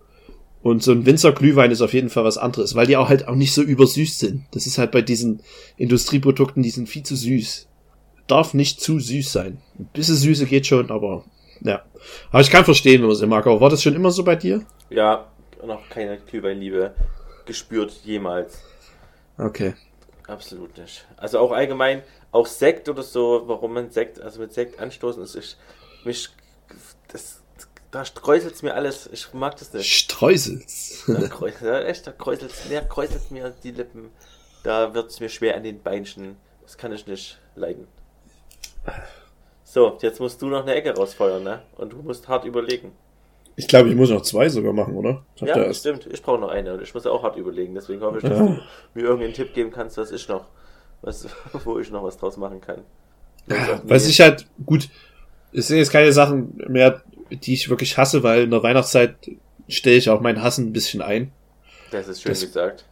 Und so ein Winzer-Glühwein ist auf jeden Fall was anderes, weil die auch halt auch nicht so übersüßt sind. Das ist halt bei diesen Industrieprodukten, die sind viel zu süß. Darf nicht zu süß sein. Ein bisschen Süße geht schon, aber ja. Aber ich kann verstehen, wenn man es mag. Aber war das schon immer so bei dir? Ja, noch keine Glühweinliebe gespürt, jemals. Okay. Absolut nicht. Also auch allgemein, auch Sekt oder so, warum man Sekt, also mit Sekt anstoßen, ist ich, mich, das, da kräuselt mir alles, ich mag das nicht. Streusels. Da kräuselt, ja, echt, da kräuselt mir, kräuselt mir die Lippen, da wird es mir schwer an den Beinchen, das kann ich nicht leiden. So, jetzt musst du noch eine Ecke rausfeuern, ne? Und du musst hart überlegen. Ich glaube, ich muss noch zwei sogar machen, oder? Da Ja, erst- stimmt, ich brauche noch eine und ich muss auch hart überlegen, deswegen hoffe ich, dass Ja. du mir irgendeinen Tipp geben kannst, was ich noch, was, (laughs) wo ich noch was draus machen kann. Ja, was ich halt, gut, es sind jetzt keine Sachen mehr, die ich wirklich hasse, weil in der Weihnachtszeit stelle ich auch meinen Hassen ein bisschen ein. Das ist schön Das- gesagt.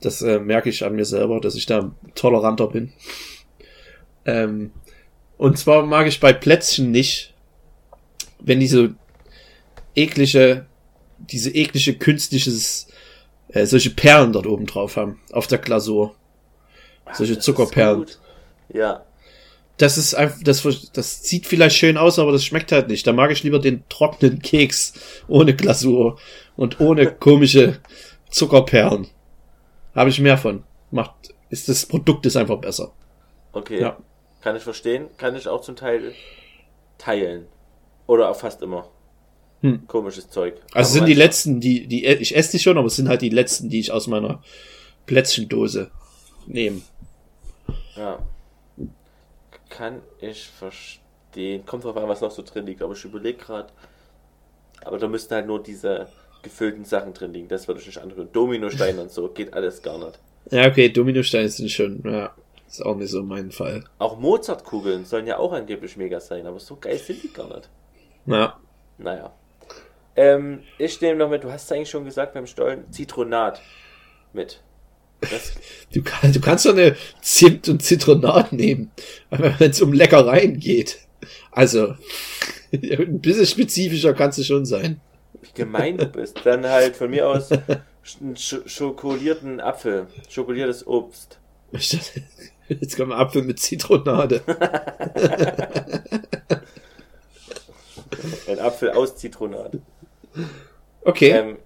Das äh, merke ich an mir selber, dass ich da toleranter bin. Ähm, Und zwar mag ich bei Plätzchen nicht, wenn die so eklige, diese eklige künstliches, äh, solche Perlen dort oben drauf haben, auf der Glasur. Solche Zuckerperlen. Ja, Das ist einfach, das, das sieht vielleicht schön aus, aber das schmeckt halt nicht. Da mag ich lieber den trockenen Keks ohne Glasur und ohne komische Zuckerperlen. Habe ich mehr von. Macht, ist das Produkt ist einfach besser. okay. Ja. Kann ich verstehen. Kann ich auch zum Teil teilen. Oder auch fast immer. Hm. Komisches Zeug. Also Aber sind die letzten, die, die, ich esse die schon, aber es sind halt die letzten, die ich aus meiner Plätzchendose nehme. Ja. Kann ich verstehen. Kommt drauf an, was noch so drin liegt. Aber ich überlege gerade. Aber da müssten halt nur diese gefüllten Sachen drin liegen. Das würde ich nicht anrühren. Dominosteine (laughs) und so. Geht alles gar nicht. Ja, okay, Dominosteine sind schon, ja, ist auch nicht so mein Fall. Auch Mozartkugeln sollen ja auch angeblich mega sein. Aber so geil sind die gar nicht. Ja, Naja. Ähm, ich nehme noch mit, du hast es eigentlich schon gesagt beim Stollen, Zitronat mit. Du, kann, du kannst doch eine Zimt und Zitronat nehmen, (laughs) wenn es um Leckereien geht. Also, (laughs) ein bisschen spezifischer kannst du schon sein. wie gemein du bist. Dann halt von mir aus einen sch schokolierten Apfel, schokoliertes Obst. (laughs) Jetzt kommen Apfel mit Zitronade. Ein Apfel aus Zitronat. Okay. Ähm,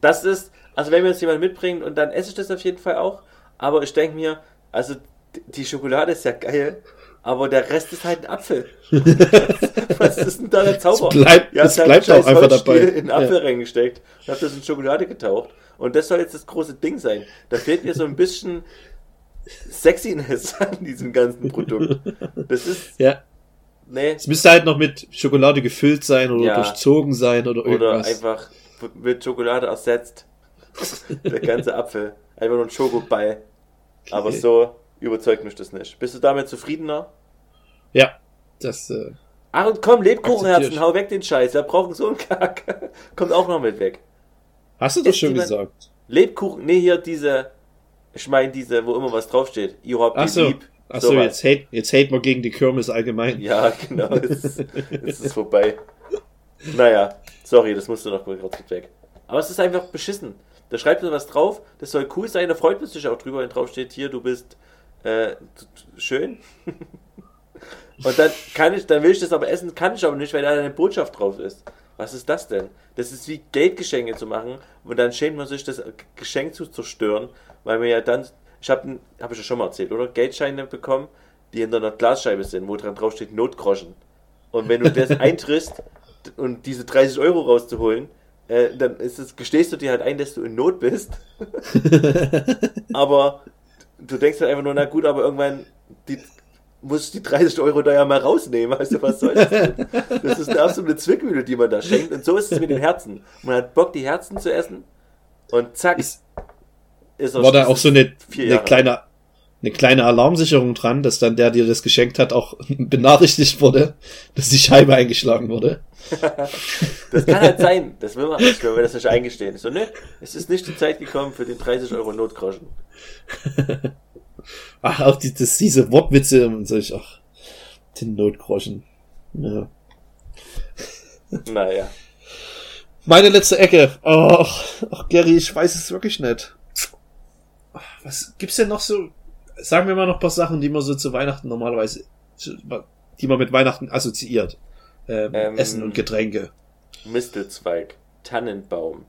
das ist, also wenn mir jetzt jemand mitbringt und dann esse ich das auf jeden Fall auch. Aber ich denke mir, also die Schokolade ist ja geil, aber der Rest ist halt ein Apfel. (laughs) Was ist denn da der Zauber? Es bleibt- habt es bleibt einen auch einfach dabei. in den Apfel Ja. reingesteckt und habt das in Schokolade getaucht. Und das soll jetzt das große Ding sein. Da fehlt mir so ein bisschen Sexiness (laughs) an diesem ganzen Produkt. Das ist, ja. nee, Es müsste halt noch mit Schokolade gefüllt sein oder Ja. durchzogen sein oder oder irgendwas. einfach mit Schokolade ersetzt. (laughs) Der ganze Apfel. Einfach nur ein Schokoball. Aber Okay. so überzeugt mich das nicht. Bist du damit zufriedener? Ja, das, äh, Ach und komm, Lebkuchenherzen, hau weg den Scheiß. Wir brauchen so einen Kack. (laughs) Kommt auch noch mit weg. hast du doch Ist schon gesagt. Lebkuchen, nee, hier diese, ich meine diese, wo immer was draufsteht. Ihr habt Ach so. lieb. Ach so, Sowas. jetzt hate, jetzt hate man gegen die Kirmes allgemein. Ja, genau. Jetzt, ist- jetzt ist es vorbei. Naja, sorry, das musste noch kurz weg. Aber es ist einfach beschissen. Da schreibt man was drauf, das soll cool sein, da freut man sich auch drüber, wenn drauf steht, hier, du bist äh, schön. (laughs) Und dann kann ich, dann will ich das aber essen, kann ich aber nicht, weil da eine Botschaft drauf ist. Was ist das denn? Das ist wie Geldgeschenke zu machen und dann schämt man sich, das Geschenk zu zerstören, weil man ja dann, ich habe, habe ich ja schon mal erzählt, oder? Geldscheine bekommen, die hinter einer Glasscheibe sind, wo dran drauf steht Notgroschen. Und wenn du das (laughs) eintrittst und diese 30 Euro rauszuholen, äh, dann ist es, gestehst du dir halt ein, dass du in Not bist. (laughs) aber du denkst halt einfach nur, na gut, aber irgendwann die, muss ich die 30 Euro da ja mal rausnehmen. Weißt du, was soll das denn? Das ist eine absolute Zwickmühle, die man da schenkt. Und so ist es mit den Herzen. Man hat Bock, die Herzen zu essen. Und zack, Ist- ist War da auch so eine, eine kleine, eine kleine Alarmsicherung dran, dass dann der, der das geschenkt hat, auch (laughs) benachrichtigt wurde, dass die Scheibe eingeschlagen wurde. (laughs) Das kann halt sein. Das will man nicht, wenn wir das nicht eingestehen. So, ne, es ist nicht die Zeit gekommen für den 30 Euro Notgroschen. (laughs) Ach, auch die, das, diese Wortwitze und solch, ach, den Notgroschen. Ja. Naja. Meine letzte Ecke. Ach, ach, Gary, ich weiß es wirklich nicht. Was gibt's denn noch so? Sagen wir mal noch ein paar Sachen, die man so zu Weihnachten normalerweise, die man mit Weihnachten assoziiert. Ähm, Ähm, Essen und Getränke. Mistelzweig, Tannenbaum.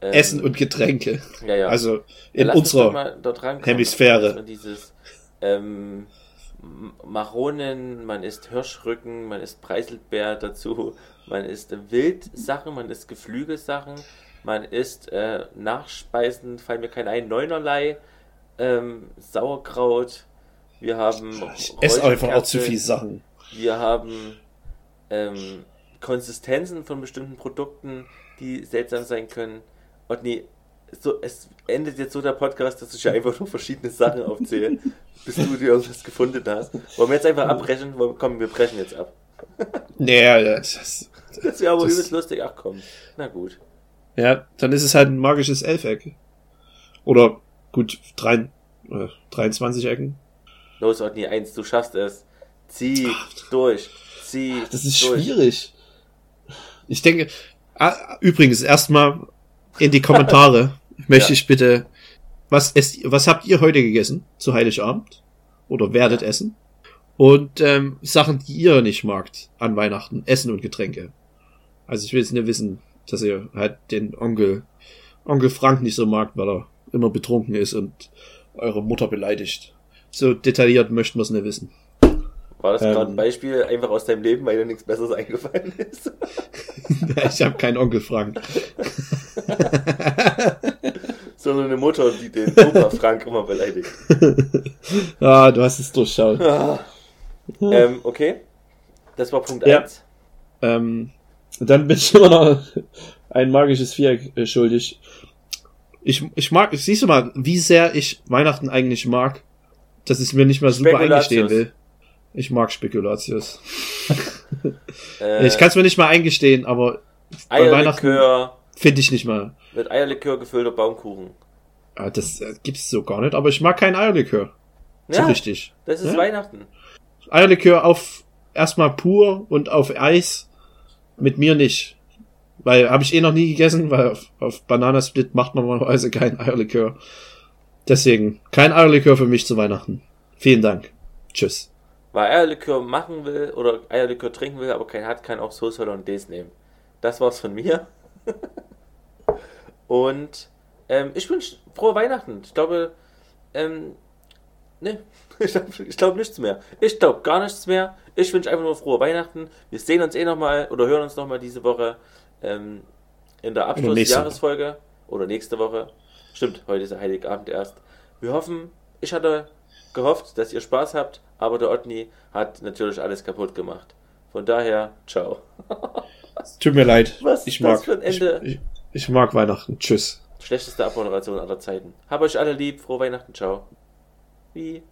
Ähm, Essen und Getränke. ja, ja. Also in Lass unserer rankommen. Hemisphäre. Dieses ähm, Maronen, man isst Hirschrücken, man isst Preiselbeer dazu, man isst Wildsachen, man isst Geflügelsachen, man isst äh, Nachspeisen, fallen mir keine ein, Neunerlei, ähm, Sauerkraut, wir haben ich esse einfach auch zu viel Sachen. wir haben ähm, Konsistenzen von bestimmten Produkten, die seltsam sein können. Und nee, so, es endet jetzt so der Podcast, dass ich ja einfach nur verschiedene Sachen aufzähle, (laughs) bis du dir irgendwas gefunden hast. Wollen wir jetzt einfach abbrechen? Wollen- Komm, wir brechen jetzt ab. (laughs) Naja, das, Das wäre aber Das- übelst lustig. Ach komm. Na gut. ja, dann ist es halt ein magisches Elfeck. Oder gut, drei, äh, 23 Ecken. Los, Otni, eins, du schaffst es. Zieh durch. Zieh Das ist durch. schwierig. Ich denke, ah, übrigens, erstmal in die Kommentare (laughs) möchte Ja. ich bitte, was, esst, was habt ihr heute gegessen zu Heiligabend? Oder werdet essen? Und ähm, Sachen, die ihr nicht magt an Weihnachten, Essen und Getränke. Also ich will jetzt nicht wissen, dass ihr halt den Onkel, Onkel Frank nicht so mag, weil er immer betrunken ist und eure Mutter beleidigt. So detailliert möchten wir es nicht wissen. War das Ähm. gerade ein Beispiel einfach aus deinem Leben, weil dir nichts Besseres eingefallen ist? (laughs) ich habe keinen Onkel Frank. Sondern eine Mutter, die den Opa Frank immer beleidigt. (laughs) ah, du hast es durchschaut. Ah. ähm, okay. Das war Punkt Ja. 1. Ähm, dann bin ich immer noch ein magisches Viereck äh, schuldig. Ich, ich mag, siehst du mal, wie sehr ich Weihnachten eigentlich mag, dass ich mir nicht mehr super eingestehen will. Ich mag Spekulatius. (laughs) Äh, Ich kann es mir nicht mal eingestehen, aber bei Weihnachten Eierlikör finde ich nicht mal. mit Eierlikör gefüllter Baumkuchen. Ah, Das äh, gibt's so gar nicht, aber ich mag kein Eierlikör. So Ja, richtig. das ist Ja? Weihnachten. Eierlikör auf erstmal pur und auf Eis mit mir nicht. Weil habe ich eh noch nie gegessen, weil auf, auf Bananasplit macht man normalerweise kein Eierlikör. Deswegen kein Eierlikör für mich zu Weihnachten. Vielen Dank. Tschüss. Wer Eierlikör machen will oder Eierlikör trinken will, aber keinen hat, kann auch Sauce Hollandaise nehmen. Das war's von mir. (laughs) Und ähm, ich wünsche frohe Weihnachten. Ich glaube, ähm, ne, (laughs) ich glaube glaub nichts mehr. Ich glaube gar nichts mehr. Ich wünsche einfach nur frohe Weihnachten. Wir sehen uns eh nochmal oder hören uns nochmal diese Woche ähm, in der Abschlussjahresfolge oder nächste Woche. Stimmt, heute ist Heiligabend erst. Wir hoffen, ich hatte gehofft, dass ihr Spaß habt, aber der Otni hat natürlich alles kaputt gemacht. Von daher, ciao. (laughs) Tut mir leid. Was ich mag, ich, ich, ich, mag Weihnachten. Tschüss. Schlechteste Abmoderation aller Zeiten. Hab euch alle lieb. Frohe Weihnachten. Ciao. Wie?